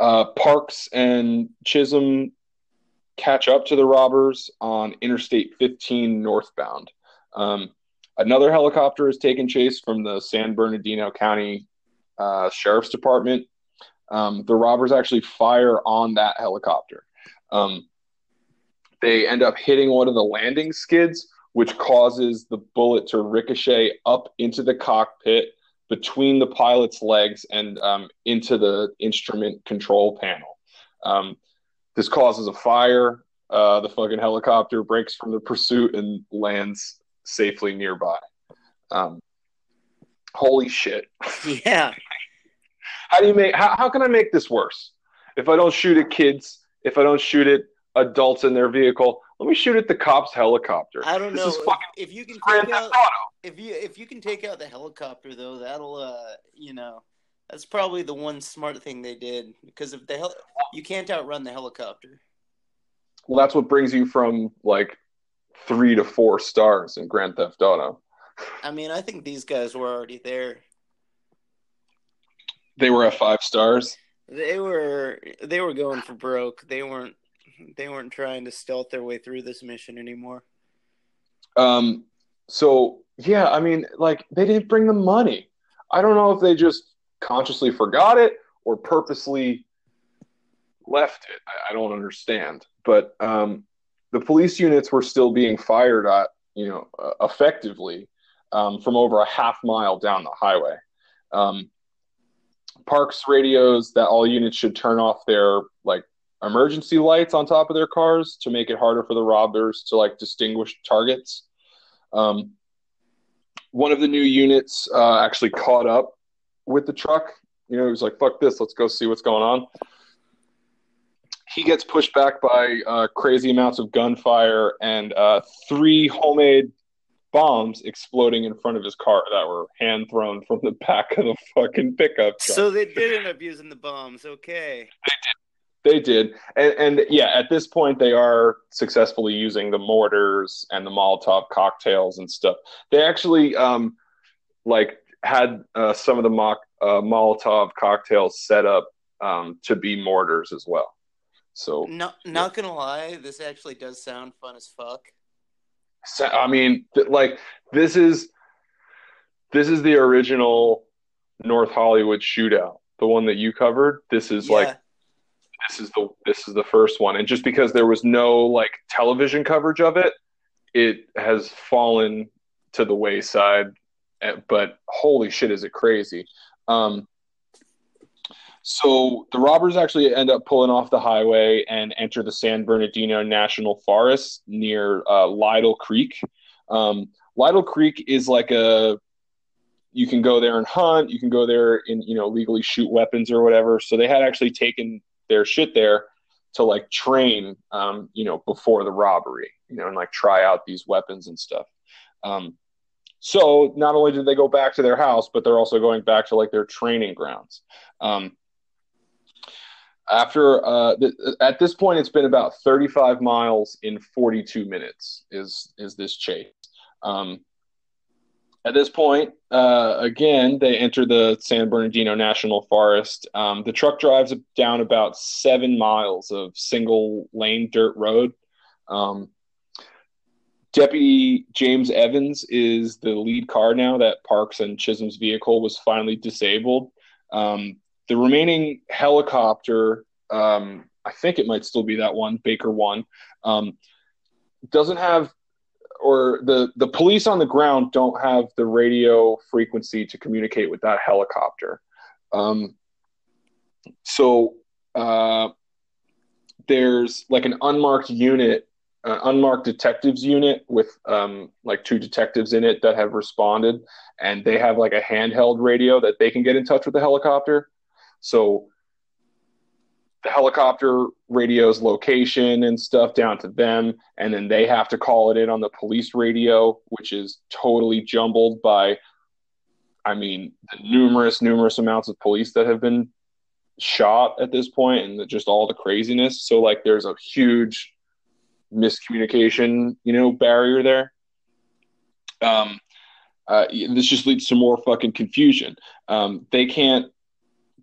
uh, Parks and Chisholm catch up to the robbers on Interstate 15 northbound. Um, another helicopter is taken chase from the San Bernardino County uh, Sheriff's Department. Um, the robbers actually fire on that helicopter. Um, they end up hitting one of the landing skids, which causes the bullet to ricochet up into the cockpit between the pilot's legs and um, into the instrument control panel. Um, this causes a fire. Uh, the fucking helicopter breaks from the pursuit and lands safely nearby. Um, holy shit! Yeah. how do you make? How, how can I make this worse? If I don't shoot at kids, if I don't shoot at adults in their vehicle, let me shoot at the cops' helicopter. I don't this know if, if, you can take out, if you if you can take out the helicopter though, that'll uh you know That's probably the one smart thing they did because if the hel- you can't outrun the helicopter. Well, that's what brings you from like three to four stars in Grand Theft Auto. I mean, I think these guys were already there. They were at five stars. They were they were going for broke. They weren't they weren't trying to stealth their way through this mission anymore. Um. So yeah, I mean, like they didn't bring the money. I don't know if they just consciously forgot it or purposely left it. I, I don't understand. But um, the police units were still being fired at, you know, uh, effectively um, from over a half mile down the highway. Um, Parks radios that all units should turn off their like emergency lights on top of their cars to make it harder for the robbers to like distinguish targets. Um, one of the new units uh, actually caught up with the truck. You know, he was like, "Fuck this, let's go see what's going on." He gets pushed back by uh, crazy amounts of gunfire and uh, three homemade bombs exploding in front of his car that were hand thrown from the back of the fucking pickup. Truck. So they did end up using the bombs. Okay. They did, and, and yeah, at this point they are successfully using the mortars and the Molotov cocktails and stuff. They actually um, like had uh, some of the mock uh, Molotov cocktails set up um, to be mortars as well. So not not yeah. gonna lie, this actually does sound fun as fuck. So, I mean, th- like this is this is the original North Hollywood shootout, the one that you covered. This is yeah. like this is the this is the first one, and just because there was no like television coverage of it, it has fallen to the wayside. Eh, but holy shit, is it crazy! Um, so the robbers actually end up pulling off the highway and enter the San Bernardino National Forest near uh, Lytle Creek. Um, Lytle Creek is like a you can go there and hunt. You can go there and you know legally shoot weapons or whatever. So they had actually taken their shit there to like train, um, you know, before the robbery, you know, and like try out these weapons and stuff. Um, so not only did they go back to their house, but they're also going back to like their training grounds. Um, after uh, th- at this point, it's been about 35 miles in 42 minutes. Is is this chase? Um, at this point, uh, again, they enter the San Bernardino National Forest. Um, the truck drives down about seven miles of single lane dirt road. Um, Deputy James Evans is the lead car now that Parks and Chisholm's vehicle was finally disabled. Um, the remaining helicopter, um, I think it might still be that one, Baker One, um, doesn't have, or the the police on the ground don't have the radio frequency to communicate with that helicopter. Um, so uh, there's like an unmarked unit uh, unmarked detectives unit with um, like two detectives in it that have responded, and they have like a handheld radio that they can get in touch with the helicopter. So the helicopter radios location and stuff down to them, and then they have to call it in on the police radio, which is totally jumbled by, I mean, the numerous, numerous amounts of police that have been shot at this point, and the, just all the craziness. So like, there's a huge miscommunication, you know, barrier there. Um, uh, this just leads to more fucking confusion. Um, they can't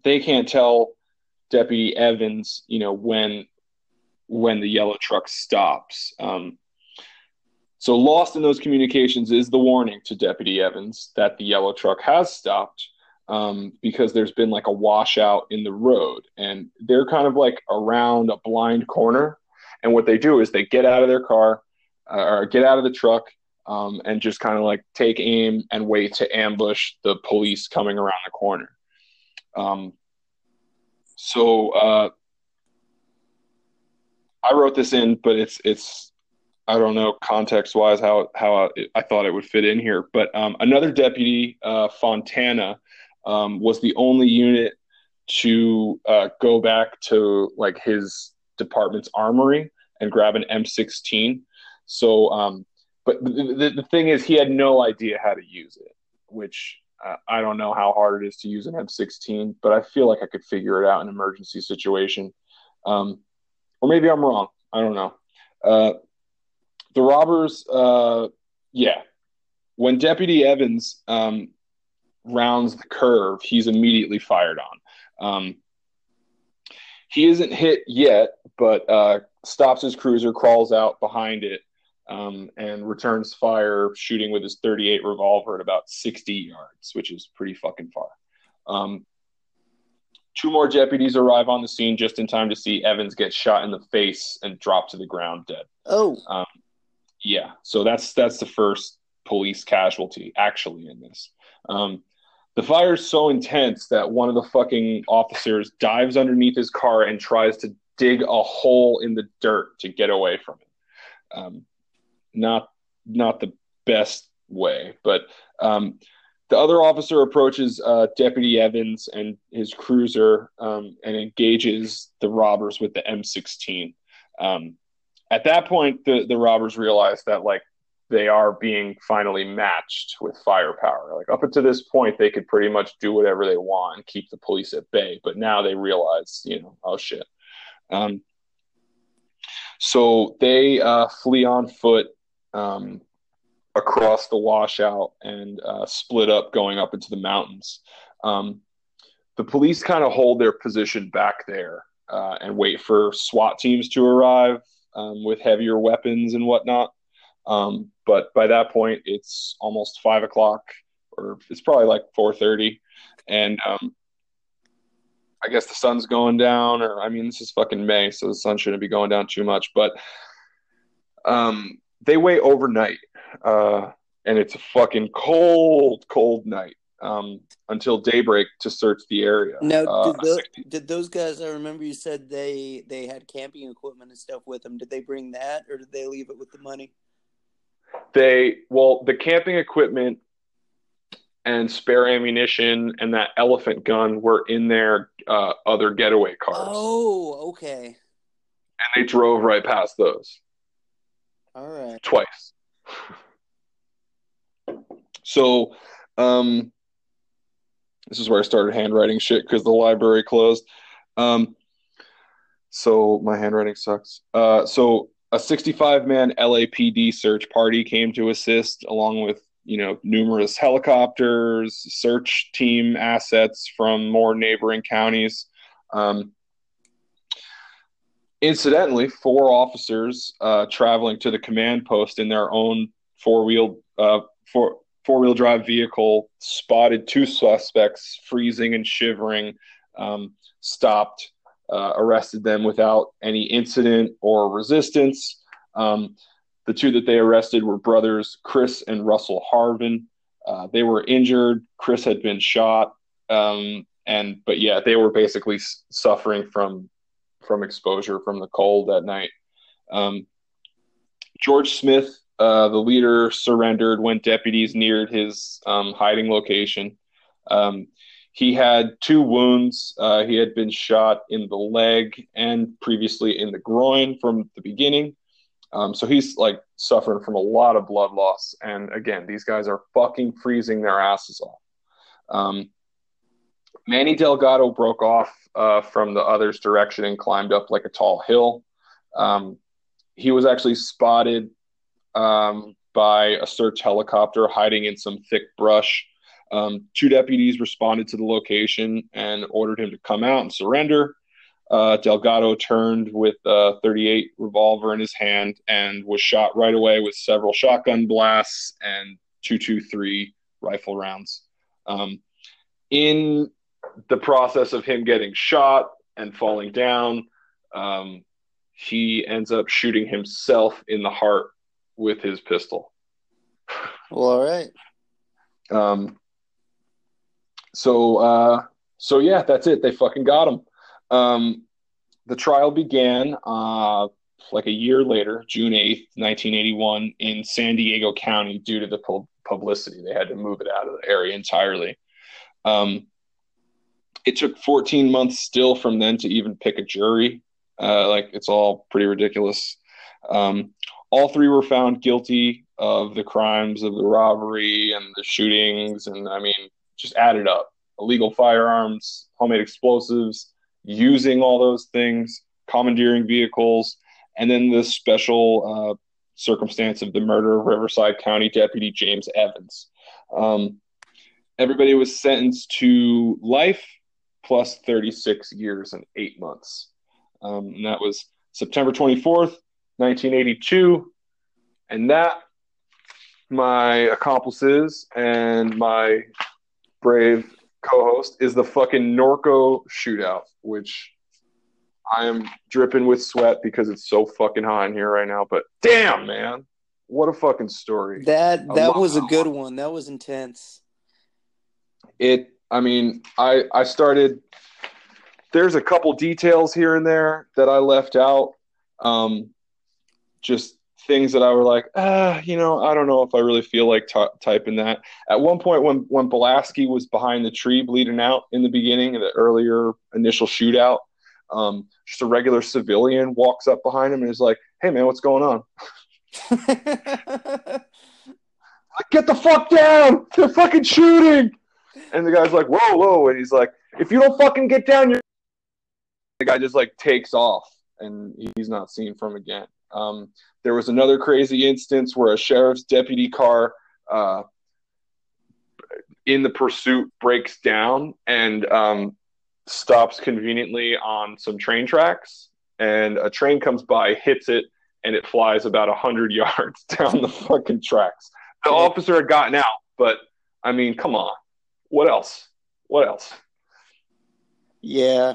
they can't tell Deputy Evans, you know, when when the yellow truck stops. Um, so lost in those communications is the warning to Deputy Evans that the yellow truck has stopped um, because there's been like a washout in the road, and they're kind of like around a blind corner. And what they do is they get out of their car uh, or get out of the truck um, and just kind of like take aim and wait to ambush the police coming around the corner. Um, so uh, I wrote this in, but it's it's I don't know context wise how how I, I, thought it would fit in here. But um, another deputy, uh, Fontana, um, was the only unit to uh, go back to like his department's armory and grab an M16. So, um, but the, the, the thing is, he had no idea how to use it, which I don't know how hard it is to use an M16, but I feel like I could figure it out in an emergency situation. Um, or maybe I'm wrong. I don't know. Uh, the robbers, uh, yeah. When Deputy Evans um, rounds the curve, he's immediately fired on. Um, he isn't hit yet, but uh, stops his cruiser, crawls out behind it, um, and returns fire, shooting with his 38 revolver at about 60 yards, which is pretty fucking far. Um, two more deputies arrive on the scene just in time to see Evans get shot in the face and drop to the ground dead. Oh, um, yeah. So that's that's the first police casualty actually in this. Um, the fire is so intense that one of the fucking officers dives underneath his car and tries to dig a hole in the dirt to get away from it. Um, not not the best way, but um, the other officer approaches uh, Deputy Evans and his cruiser um, and engages the robbers with the M16. Um, at that point, the the robbers realize that like they are being finally matched with firepower. Like up until this point, they could pretty much do whatever they want and keep the police at bay. But now they realize, you know, oh shit. Um, so they uh, flee on foot um, across the washout and uh, split up going up into the mountains. Um, the police kind of hold their position back there uh, and wait for SWAT teams to arrive um, with heavier weapons and whatnot. Um, but by that point, it's almost five o'clock, or it's probably like four thirty, and um, I guess the sun's going down. Or I mean, this is fucking May, so the sun shouldn't be going down too much. But um, they wait overnight, uh, and it's a fucking cold, cold night um, until daybreak to search the area. Now, uh, did, those, did those guys? I remember you said they they had camping equipment and stuff with them. Did they bring that, or did they leave it with the money? They well, the camping equipment and spare ammunition and that elephant gun were in their uh, other getaway cars. Oh, okay. And they drove right past those. All right. Twice. so, um, this is where I started handwriting shit because the library closed. Um, so my handwriting sucks. Uh, so a 65 man LAPD search party came to assist, along with you know numerous helicopters, search team assets from more neighboring counties. Um, incidentally, four officers uh, traveling to the command post in their own four wheel uh, four four wheel drive vehicle spotted two suspects freezing and shivering. Um, stopped uh, arrested them without any incident or resistance. Um, the two that they arrested were brothers Chris and Russell Harven. Uh, they were injured. Chris had been shot, um, and but yeah, they were basically suffering from from exposure from the cold that night. Um, George Smith, uh, the leader, surrendered when deputies neared his um, hiding location. Um, he had two wounds. Uh, he had been shot in the leg and previously in the groin from the beginning. Um, so he's like suffering from a lot of blood loss. And again, these guys are fucking freezing their asses off. Um, Manny Delgado broke off uh, from the other's direction and climbed up like a tall hill. Um, he was actually spotted um, by a search helicopter hiding in some thick brush. Um, two deputies responded to the location and ordered him to come out and surrender. Uh, Delgado turned with a 38 revolver in his hand and was shot right away with several shotgun blasts and 223 rifle rounds. Um, in the process of him getting shot and falling down, um, he ends up shooting himself in the heart with his pistol. Well, all right. Um, so uh, so yeah, that's it. They fucking got him. Um, the trial began uh, like a year later, June eighth, nineteen eighty one, in San Diego County due to the pu- publicity. They had to move it out of the area entirely. Um, it took 14 months still from then to even pick a jury. Uh, like it's all pretty ridiculous. Um, all three were found guilty of the crimes of the robbery and the shootings, and I mean just added up. Illegal firearms, homemade explosives, using all those things, commandeering vehicles, and then the special uh, circumstance of the murder of Riverside County Deputy James Evans. Um, everybody was sentenced to life plus 36 years and eight months. Um, and that was September 24th, 1982. And that, my accomplices and my brave co host, is the fucking Norco shootout, which I am dripping with sweat because it's so fucking hot in here right now. But damn, man, what a fucking story. That that was a good one. That was intense. It. I mean, I I started. There's a couple details here and there that I left out. Um, just things that I were like, ah, you know, I don't know if I really feel like t- typing that. At one point, when when Pulaski was behind the tree bleeding out in the beginning of the earlier initial shootout, um, just a regular civilian walks up behind him and is like, "Hey, man, what's going on?" get the fuck down! They're fucking shooting! And the guy's like, "Whoa, whoa!" And he's like, "If you don't fucking get down, you're." The guy just like takes off, and he's not seen from again. Um, there was another crazy instance where a sheriff's deputy car uh, in the pursuit breaks down and um, stops conveniently on some train tracks, and a train comes by, hits it, and it flies about 100 yards down the fucking tracks. The officer had gotten out, but I mean, come on. What else? What else? Yeah.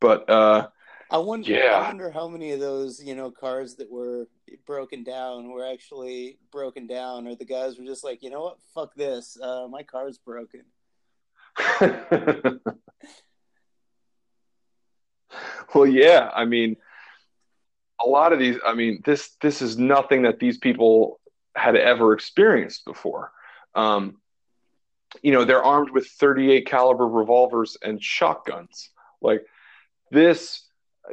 But uh I wonder Yeah. I wonder how many of those, you know, cars that were broken down were actually broken down or the guys were just like, you know what, fuck this. Uh, my car's broken. well, yeah. I mean, a lot of these. I mean, this this is nothing that these people had ever experienced before. Um, you know, they're armed with 38 caliber revolvers and shotguns. Like this,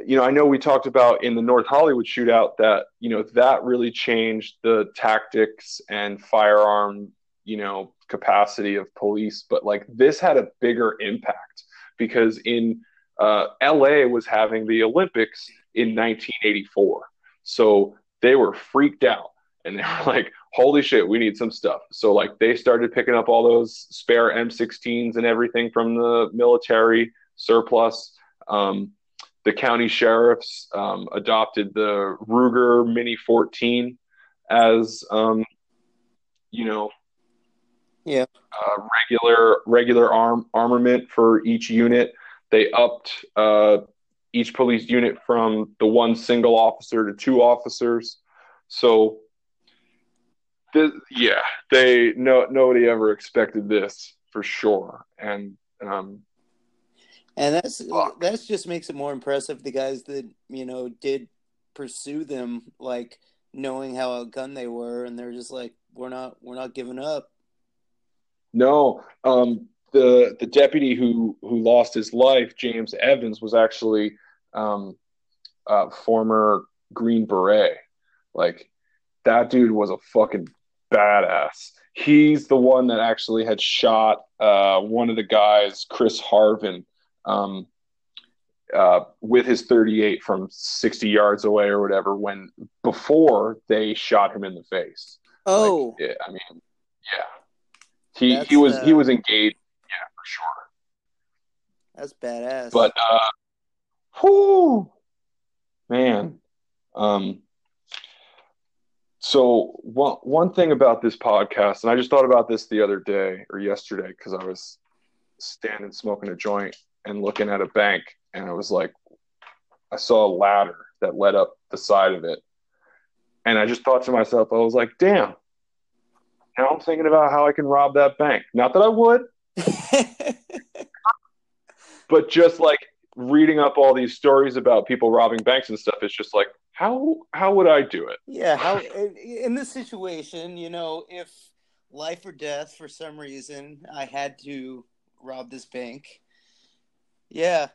you know, I know we talked about in the North Hollywood shootout that you know that really changed the tactics and firearm, you know, capacity of police. But like this had a bigger impact because in uh, LA was having the Olympics in 1984. So they were freaked out and they were like, holy shit, we need some stuff. So, like, they started picking up all those spare M16s and everything from the military surplus. Um, the county sheriffs um, adopted the Ruger Mini 14 as, um, you know, Yeah. uh, regular regular arm armament for each unit. They upped uh, each police unit from the one single officer to two officers. So, yeah, they no nobody ever expected this for sure, and um, And that's Fuck. that's just makes it more impressive the guys that, you know, did pursue them like knowing how outgunned they were and they're just like we're not we're not giving up. no, um, the the deputy who who lost his life, James Evans, was actually um, a former Green Beret. Like that dude was a fucking badass. He's the one that actually had shot uh, one of the guys, Chris Harven, um, uh, with his 38 from 60 yards away or whatever. When before they shot him in the face. Oh, Like, yeah, I mean, yeah, he That's, he was he uh, was engaged. Yeah, for sure. that's badass. But uh, whew, man, um, so one one thing about this podcast, and I just thought about this the other day or yesterday because I was standing smoking a joint and looking at a bank, and I was like, I saw a ladder that led up the side of it, and I just thought to myself, I was like, damn. Now I'm thinking about how I can rob that bank. Not that I would, but just like reading up all these stories about people robbing banks and stuff, it's just like, how how would I do it? Yeah, how in, this situation, you know, if life or death for some reason I had to rob this bank. Yeah,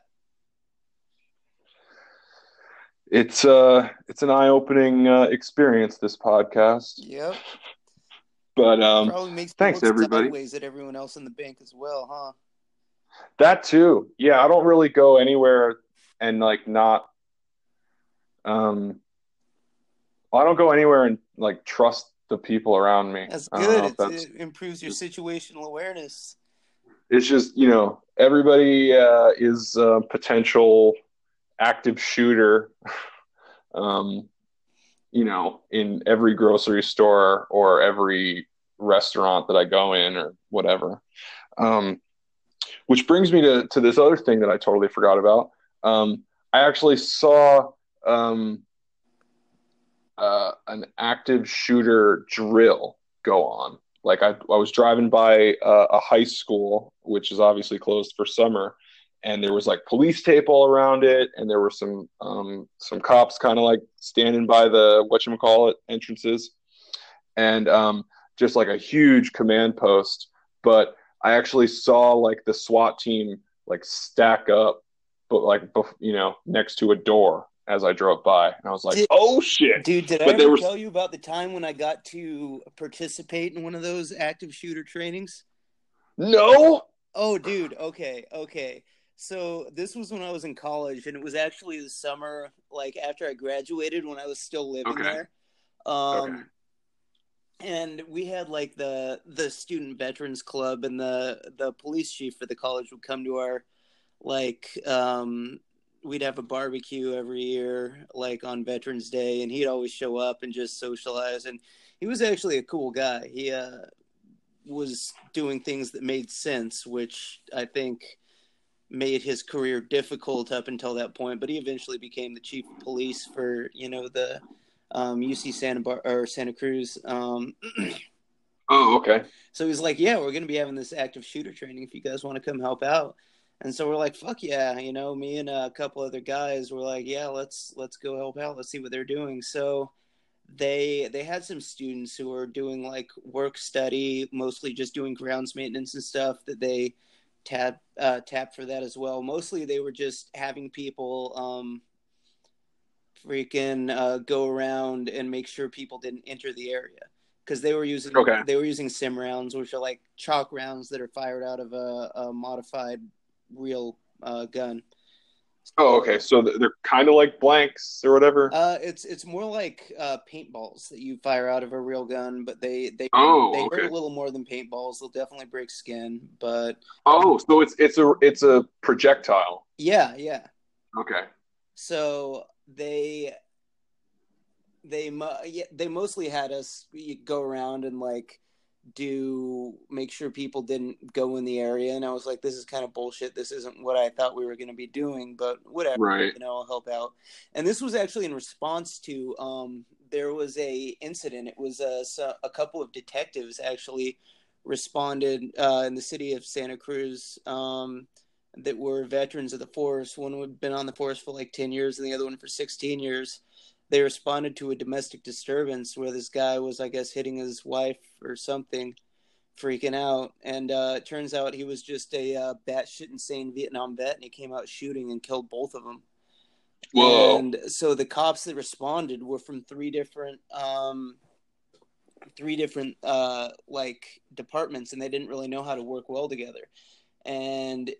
It's uh it's an eye opening uh, experience. This podcast. yep. But um, Probably makes thanks, everybody. sideways at everyone else in the bank as well, huh? That too. Yeah, I don't really go anywhere and like not. Um, well, I don't go anywhere and like trust the people around me. That's I don't know good. It's, that's it improves your situational awareness. it's just you know everybody uh, is a potential active shooter um, you know in every grocery store or every restaurant that i go in or whatever um, which brings me to, to this other thing that i totally forgot about. Um, i actually saw um, uh, an active shooter drill go on. Like I, I was driving by uh, a high school, which is obviously closed for summer, and there was like police tape all around it, and there were some um, some cops kind of like standing by the what you call it entrances, and um, just like a huge command post. But I actually saw like the SWAT team like stack up, but like bef- you know next to a door as I drove by, and I was like, Did- oh shit. Dude, did I ever was- tell you about the time when I got to participate in one of those active shooter trainings? No. Oh, dude. Okay. Okay. So this was when I was in college, and it was actually the summer, like after I graduated, when I was still living Okay. there. Um, Okay. And we had like the the student veterans club, and the the police chief for the college would come to our like um we'd have a barbecue every year like on veterans day and he'd always show up and just socialize and he was actually a cool guy. He uh was doing things that made sense which i think made his career difficult up until that point but he eventually became the chief of police for you know the um uc santa bar or santa cruz um Oh, okay. so he's like, "Yeah, we're gonna be having this active shooter training if you guys want to come help out." And so we're like, "Fuck yeah!" You know, me and a couple other guys were like, "Yeah, let's let's go help out. Let's see what they're doing." So they they had some students who were doing like work study, mostly just doing grounds maintenance and stuff that they tap uh, tap for that as well. Mostly they were just having people um, freaking uh, go around and make sure people didn't enter the area because they were using Okay. they were using sim rounds, which are like chalk rounds that are fired out of a, a modified real uh, gun. Oh, okay. So they're kind of like blanks or whatever. Uh, it's it's more like uh, paintballs that you fire out of a real gun, but they they Oh, they okay. hurt a little more than paintballs. They'll definitely break skin, but oh, so it's it's a it's a projectile. yeah, yeah. Okay. So they they they mostly had us go around and like do make sure people didn't go in the area. And I was like this is kind of bullshit. This isn't what I thought we were going to be doing but whatever Right. you know I'll help out. And this was actually in response to um there was a incident. It was a, a couple of detectives actually responded uh, in the city of Santa Cruz um that were veterans of the force one had been on the force for like 10 years and the other one for 16 years they responded to a domestic disturbance where this guy was, I guess, hitting his wife or something, freaking out. And uh, it turns out he was just a uh, batshit insane Vietnam vet, and he came out shooting and killed both of them. Whoa. And so the cops that responded were from three different, um, three different uh, like departments, and they didn't really know how to work well together. And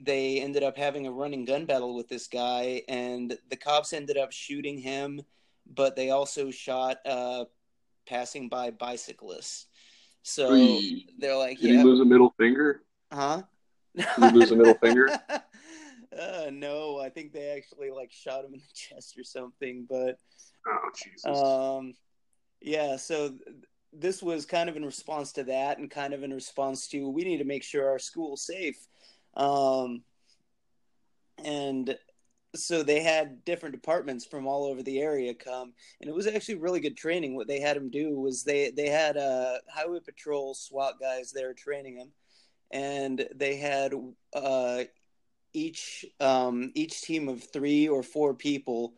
they ended up having a running gun battle with this guy, and the cops ended up shooting him, but they also shot uh, passing by bicyclists. So they're like, Did "Yeah, he lose a middle finger? huh?" Did he lose a middle finger? Uh, no, I think they actually like shot him in the chest or something. But Oh Jesus. um, yeah, so th- this was kind of in response to that, and kind of in response to we need to make sure our school's safe. Um, and so they had different departments from all over the area come, and it was actually really good training. What they had them do was they they had uh, highway patrol SWAT guys there training them, and they had uh, each um, each team of three or four people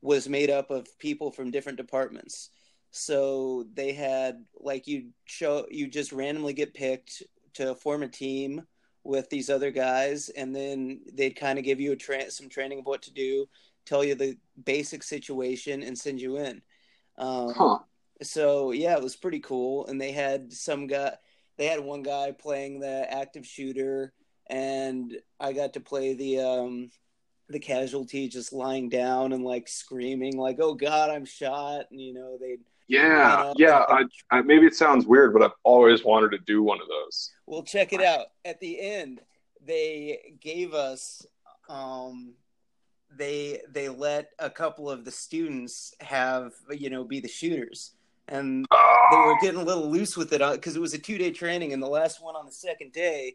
was made up of people from different departments. So they had like you show you just randomly get picked to form a team with these other guys, and then they'd kind of give you a tra- some training of what to do, tell you the basic situation, and send you in. Um, huh. So yeah, it was pretty cool. And they had some guy, they had one guy playing the active shooter, and I got to play the um the casualty just lying down and like screaming like oh god i'm shot and you know they yeah yeah I, I, maybe it sounds weird but i've always wanted to do one of those well check it out at the end they gave us um they they let a couple of the students have you know be the shooters and oh. they were getting a little loose with it because uh, it was a two day training and the last one on the second day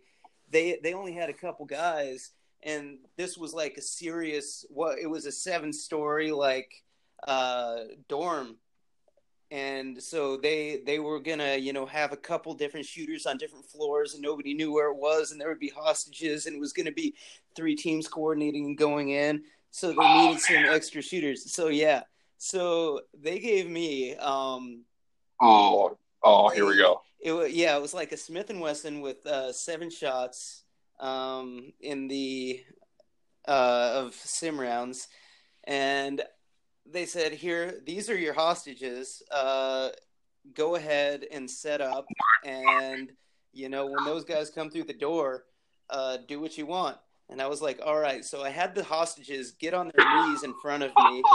they they only had a couple guys and this was like a serious what it was a seven story like uh dorm. And so they they were gonna you know have a couple different shooters on different floors and nobody knew where it was and there would be hostages and it was gonna be three teams coordinating and going in. So they oh, needed man. some extra shooters. So yeah. So they gave me um oh oh here we go. it, was yeah it was like a smith and wesson with uh seven shots um, in the uh, of sim rounds, and they said, "Here, these are your hostages. Uh, go ahead and set up, and you know when those guys come through the door, uh, do what you want." And I was like, "All right." So I had the hostages get on their knees in front of me.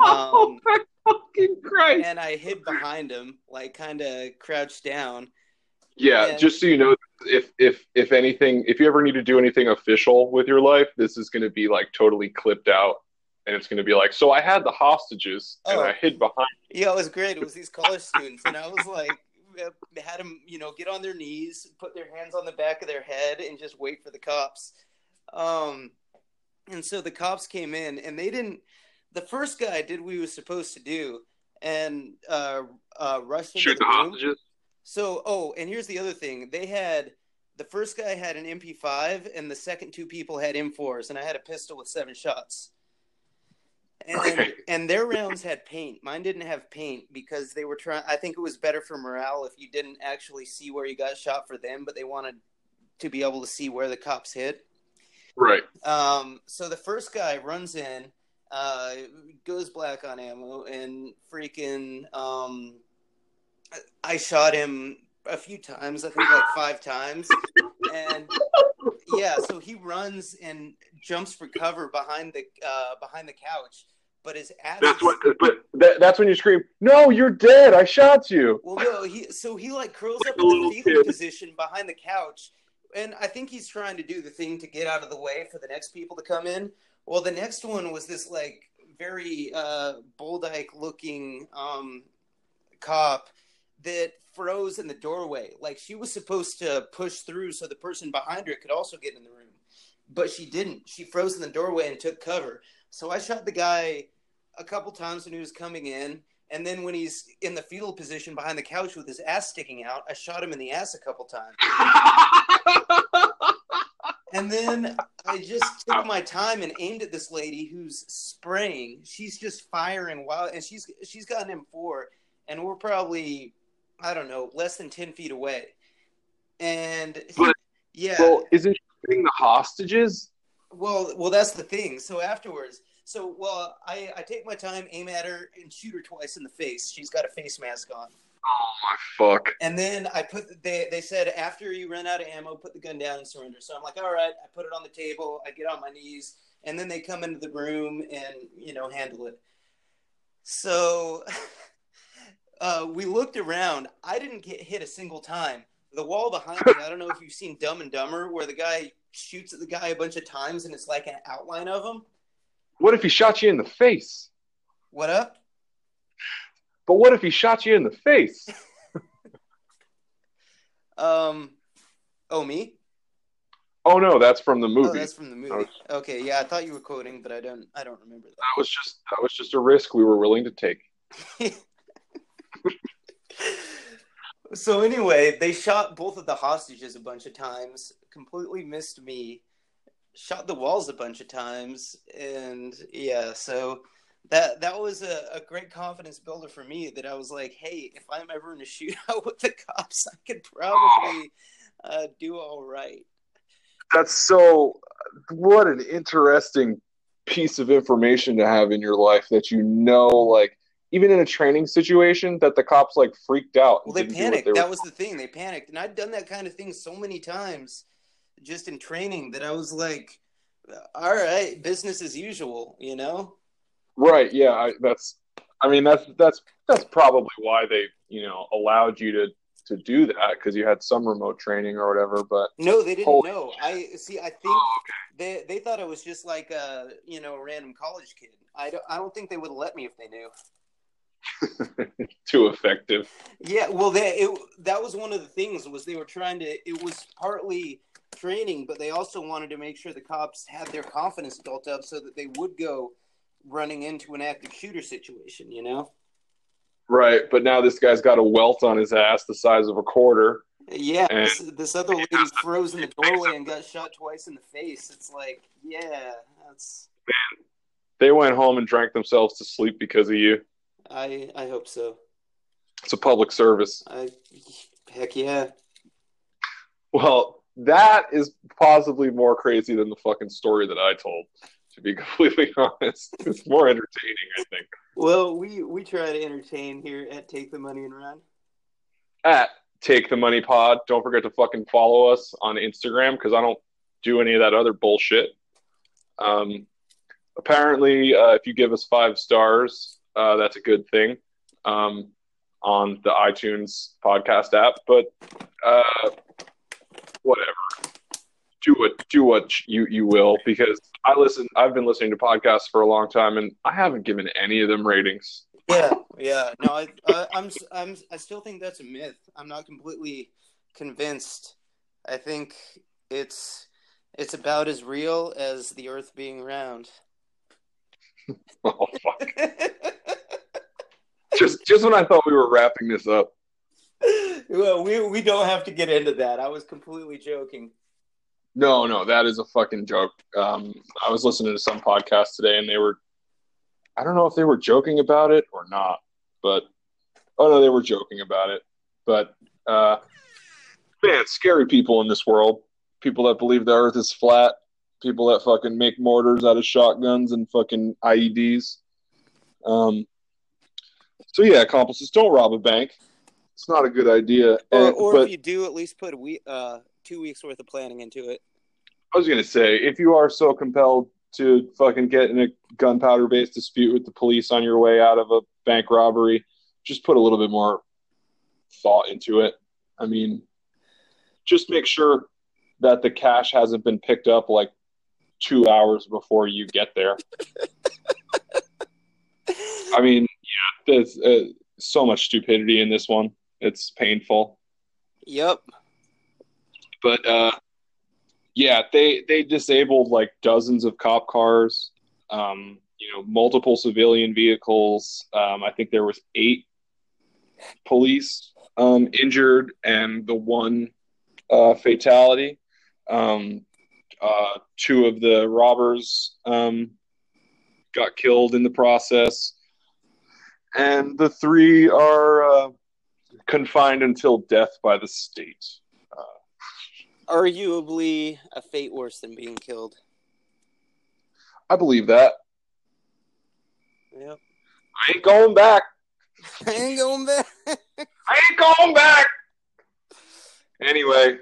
Um, oh fucking Christ! And I hid behind them, like kind of crouched down. Yeah, and, just so you know, if if if anything, if you ever need to do anything official with your life, this is going to be like totally clipped out, and it's going to be like, so I had the hostages and oh. I hid behind. Yeah, it was great. It was these college students, and I was like, had them, you know, get on their knees, put their hands on the back of their head, and just wait for the cops. Um, and so the cops came in, and they didn't. The first guy did what he was supposed to do, and uh, uh, rushed into Shoot the, the hostages. So, oh, and here's the other thing. They had the first guy had an MP5 and the second two people had M4s and I had a pistol with seven shots. And okay. and their rounds had paint. Mine didn't have paint because they were trying I think it was better for morale if you didn't actually see where you got shot for them, but they wanted to be able to see where the cops hit. Right. Um so the first guy runs in, uh goes black on ammo and freaking um I shot him a few times. I think like five times, and yeah. So he runs and jumps for cover behind the uh, behind the couch, but his ass. That's what. But that, that's when you scream, "No, you're dead! I shot you!" Well, no. He so he like curls like up in the fetal position behind the couch, and I think he's trying to do the thing to get out of the way for the next people to come in. Well, the next one was this like very uh, looking um, cop that froze in the doorway. Like she was supposed to push through so the person behind her could also get in the room, but she didn't. She froze in the doorway and took cover. So I shot the guy a couple times when he was coming in, and then when he's in the fetal position behind the couch with his ass sticking out, I shot him in the ass a couple times. and then I just took my time and aimed at this lady who's spraying. She's just firing wild, and she's she's got an M4, and we're probably I don't know, less than 10 feet away. And but, yeah. Well, isn't she getting the hostages? Well, well, that's the thing. So afterwards, so well, I, I take my time, aim at her, and shoot her twice in the face. She's got a face mask on. Oh my fuck! And then I put they they said after you run out of ammo, put the gun down and surrender. So I'm like, all right. I put it on the table. I get on my knees, and then they come into the room and you know handle it. So uh, we looked around. I didn't get hit a single time. The wall behind me, I don't know if you've seen Dumb and Dumber, where the guy shoots at the guy a bunch of times and it's like an outline of him. What if he shot you in the face? What up? But what if he shot you in the face? um, oh me? Oh no, that's from the oh, movie. Oh, that's from the movie. Was... Okay, yeah, I thought you were quoting, but I don't. I don't remember that. That was just that was just a risk we were willing to take. so anyway, they shot both of the hostages a bunch of times, completely missed me, shot the walls a bunch of times, and yeah, so that that was a, a great confidence builder for me that I was like, hey, if I'm ever in a shootout with the cops, I could probably uh, do all right. That's so what an interesting piece of information to have in your life that you know like even in a training situation that the cops like freaked out. Well, they panicked. They that were... was the thing. They panicked, and I'd done that kind of thing so many times, just in training, that I was like, "All right, business as usual," you know. Right. Yeah. I, that's. I mean, that's that's that's probably why they you know allowed you to to do that because you had some remote training or whatever. But no, they didn't holy... know. I see. I oh, think oh, okay. they they thought I was just like a you know a random college kid. I don't I don't think they would let me if they knew. Too effective. Yeah, well, they, it, that was one of the things was they were trying to. It was partly training, but they also wanted to make sure the cops had their confidence built up so that they would go running into an active shooter situation. You know. Right, but now this guy's got a welt on his ass the size of a quarter. Yeah, and, this, this, other lady froze in the doorway and got shot twice in the face. It's like, yeah, that's. Man, they went home and drank themselves to sleep because of you. I I hope so. It's a public service. I, heck yeah. Well, that is possibly more crazy than the fucking story that I told. To be completely honest, it's more entertaining, I think. Well, we we try to entertain here at Take the Money and Run. At Take the Money Pod. Don't forget to fucking follow us on Instagram because I don't do any of that other bullshit. Um, apparently, uh, if you give us five stars, uh, that's a good thing um, on the iTunes podcast app. But uh, whatever, do what do what you you will because I listen. I've been listening to podcasts for a long time, and I haven't given any of them ratings. Yeah, yeah. No, I, uh, I'm I'm I still think that's a myth. I'm not completely convinced. I think it's it's about as real as the Earth being round. oh fuck. just just when I thought we were wrapping this up. Well, we we don't have to get into that. I was completely joking. No, no, that is a fucking joke. Um, I was listening to some podcast today, and they were, I don't know if they were joking about it or not, but oh no, they were joking about it. But uh, man, scary people in this world. People that believe the Earth is flat. People that fucking make mortars out of shotguns and fucking IEDs. Um, so yeah, accomplices don't rob a bank. It's not a good idea. Or, and, or but, if you do, at least put a week, uh, two weeks worth of planning into it. I was gonna say, if you are so compelled to fucking get in a gunpowder based dispute with the police on your way out of a bank robbery, just put a little bit more thought into it. I mean, just make sure that the cash hasn't been picked up like two hours before you get there. I mean, yeah, there's uh, so much stupidity in this one. It's painful. Yep. But uh, yeah, they they disabled like dozens of cop cars. Um, you know, multiple civilian vehicles. Um, I think there was eight police um, injured, and the one uh, fatality. Um, uh, two of the robbers um, got killed in the process, and the three are uh, confined until death by the state. Uh, Arguably a fate worse than being killed. I believe that. Yep. I ain't going back. I ain't going back. I ain't going back. Anyway,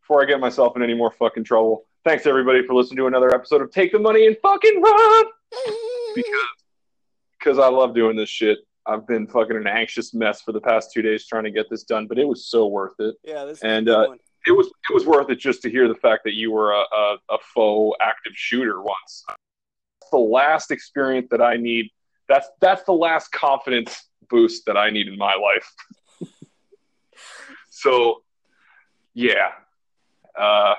before I get myself in any more fucking trouble, thanks everybody for listening to another episode of Take the Money and Fucking Run. because because I love doing this shit. I've been fucking an anxious mess for the past two days trying to get this done, but it was so worth it. Yeah, this and uh, it was it was worth it just to hear the fact that you were a, a, a faux active shooter once. That's the last experience that I need. That's that's the last confidence boost that I need in my life. so, yeah, uh,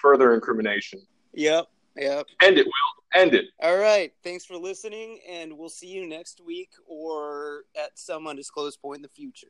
further incrimination. Yep, yep. End it, Will. End it. All right. Thanks for listening, and we'll see you next week or at some undisclosed point in the future.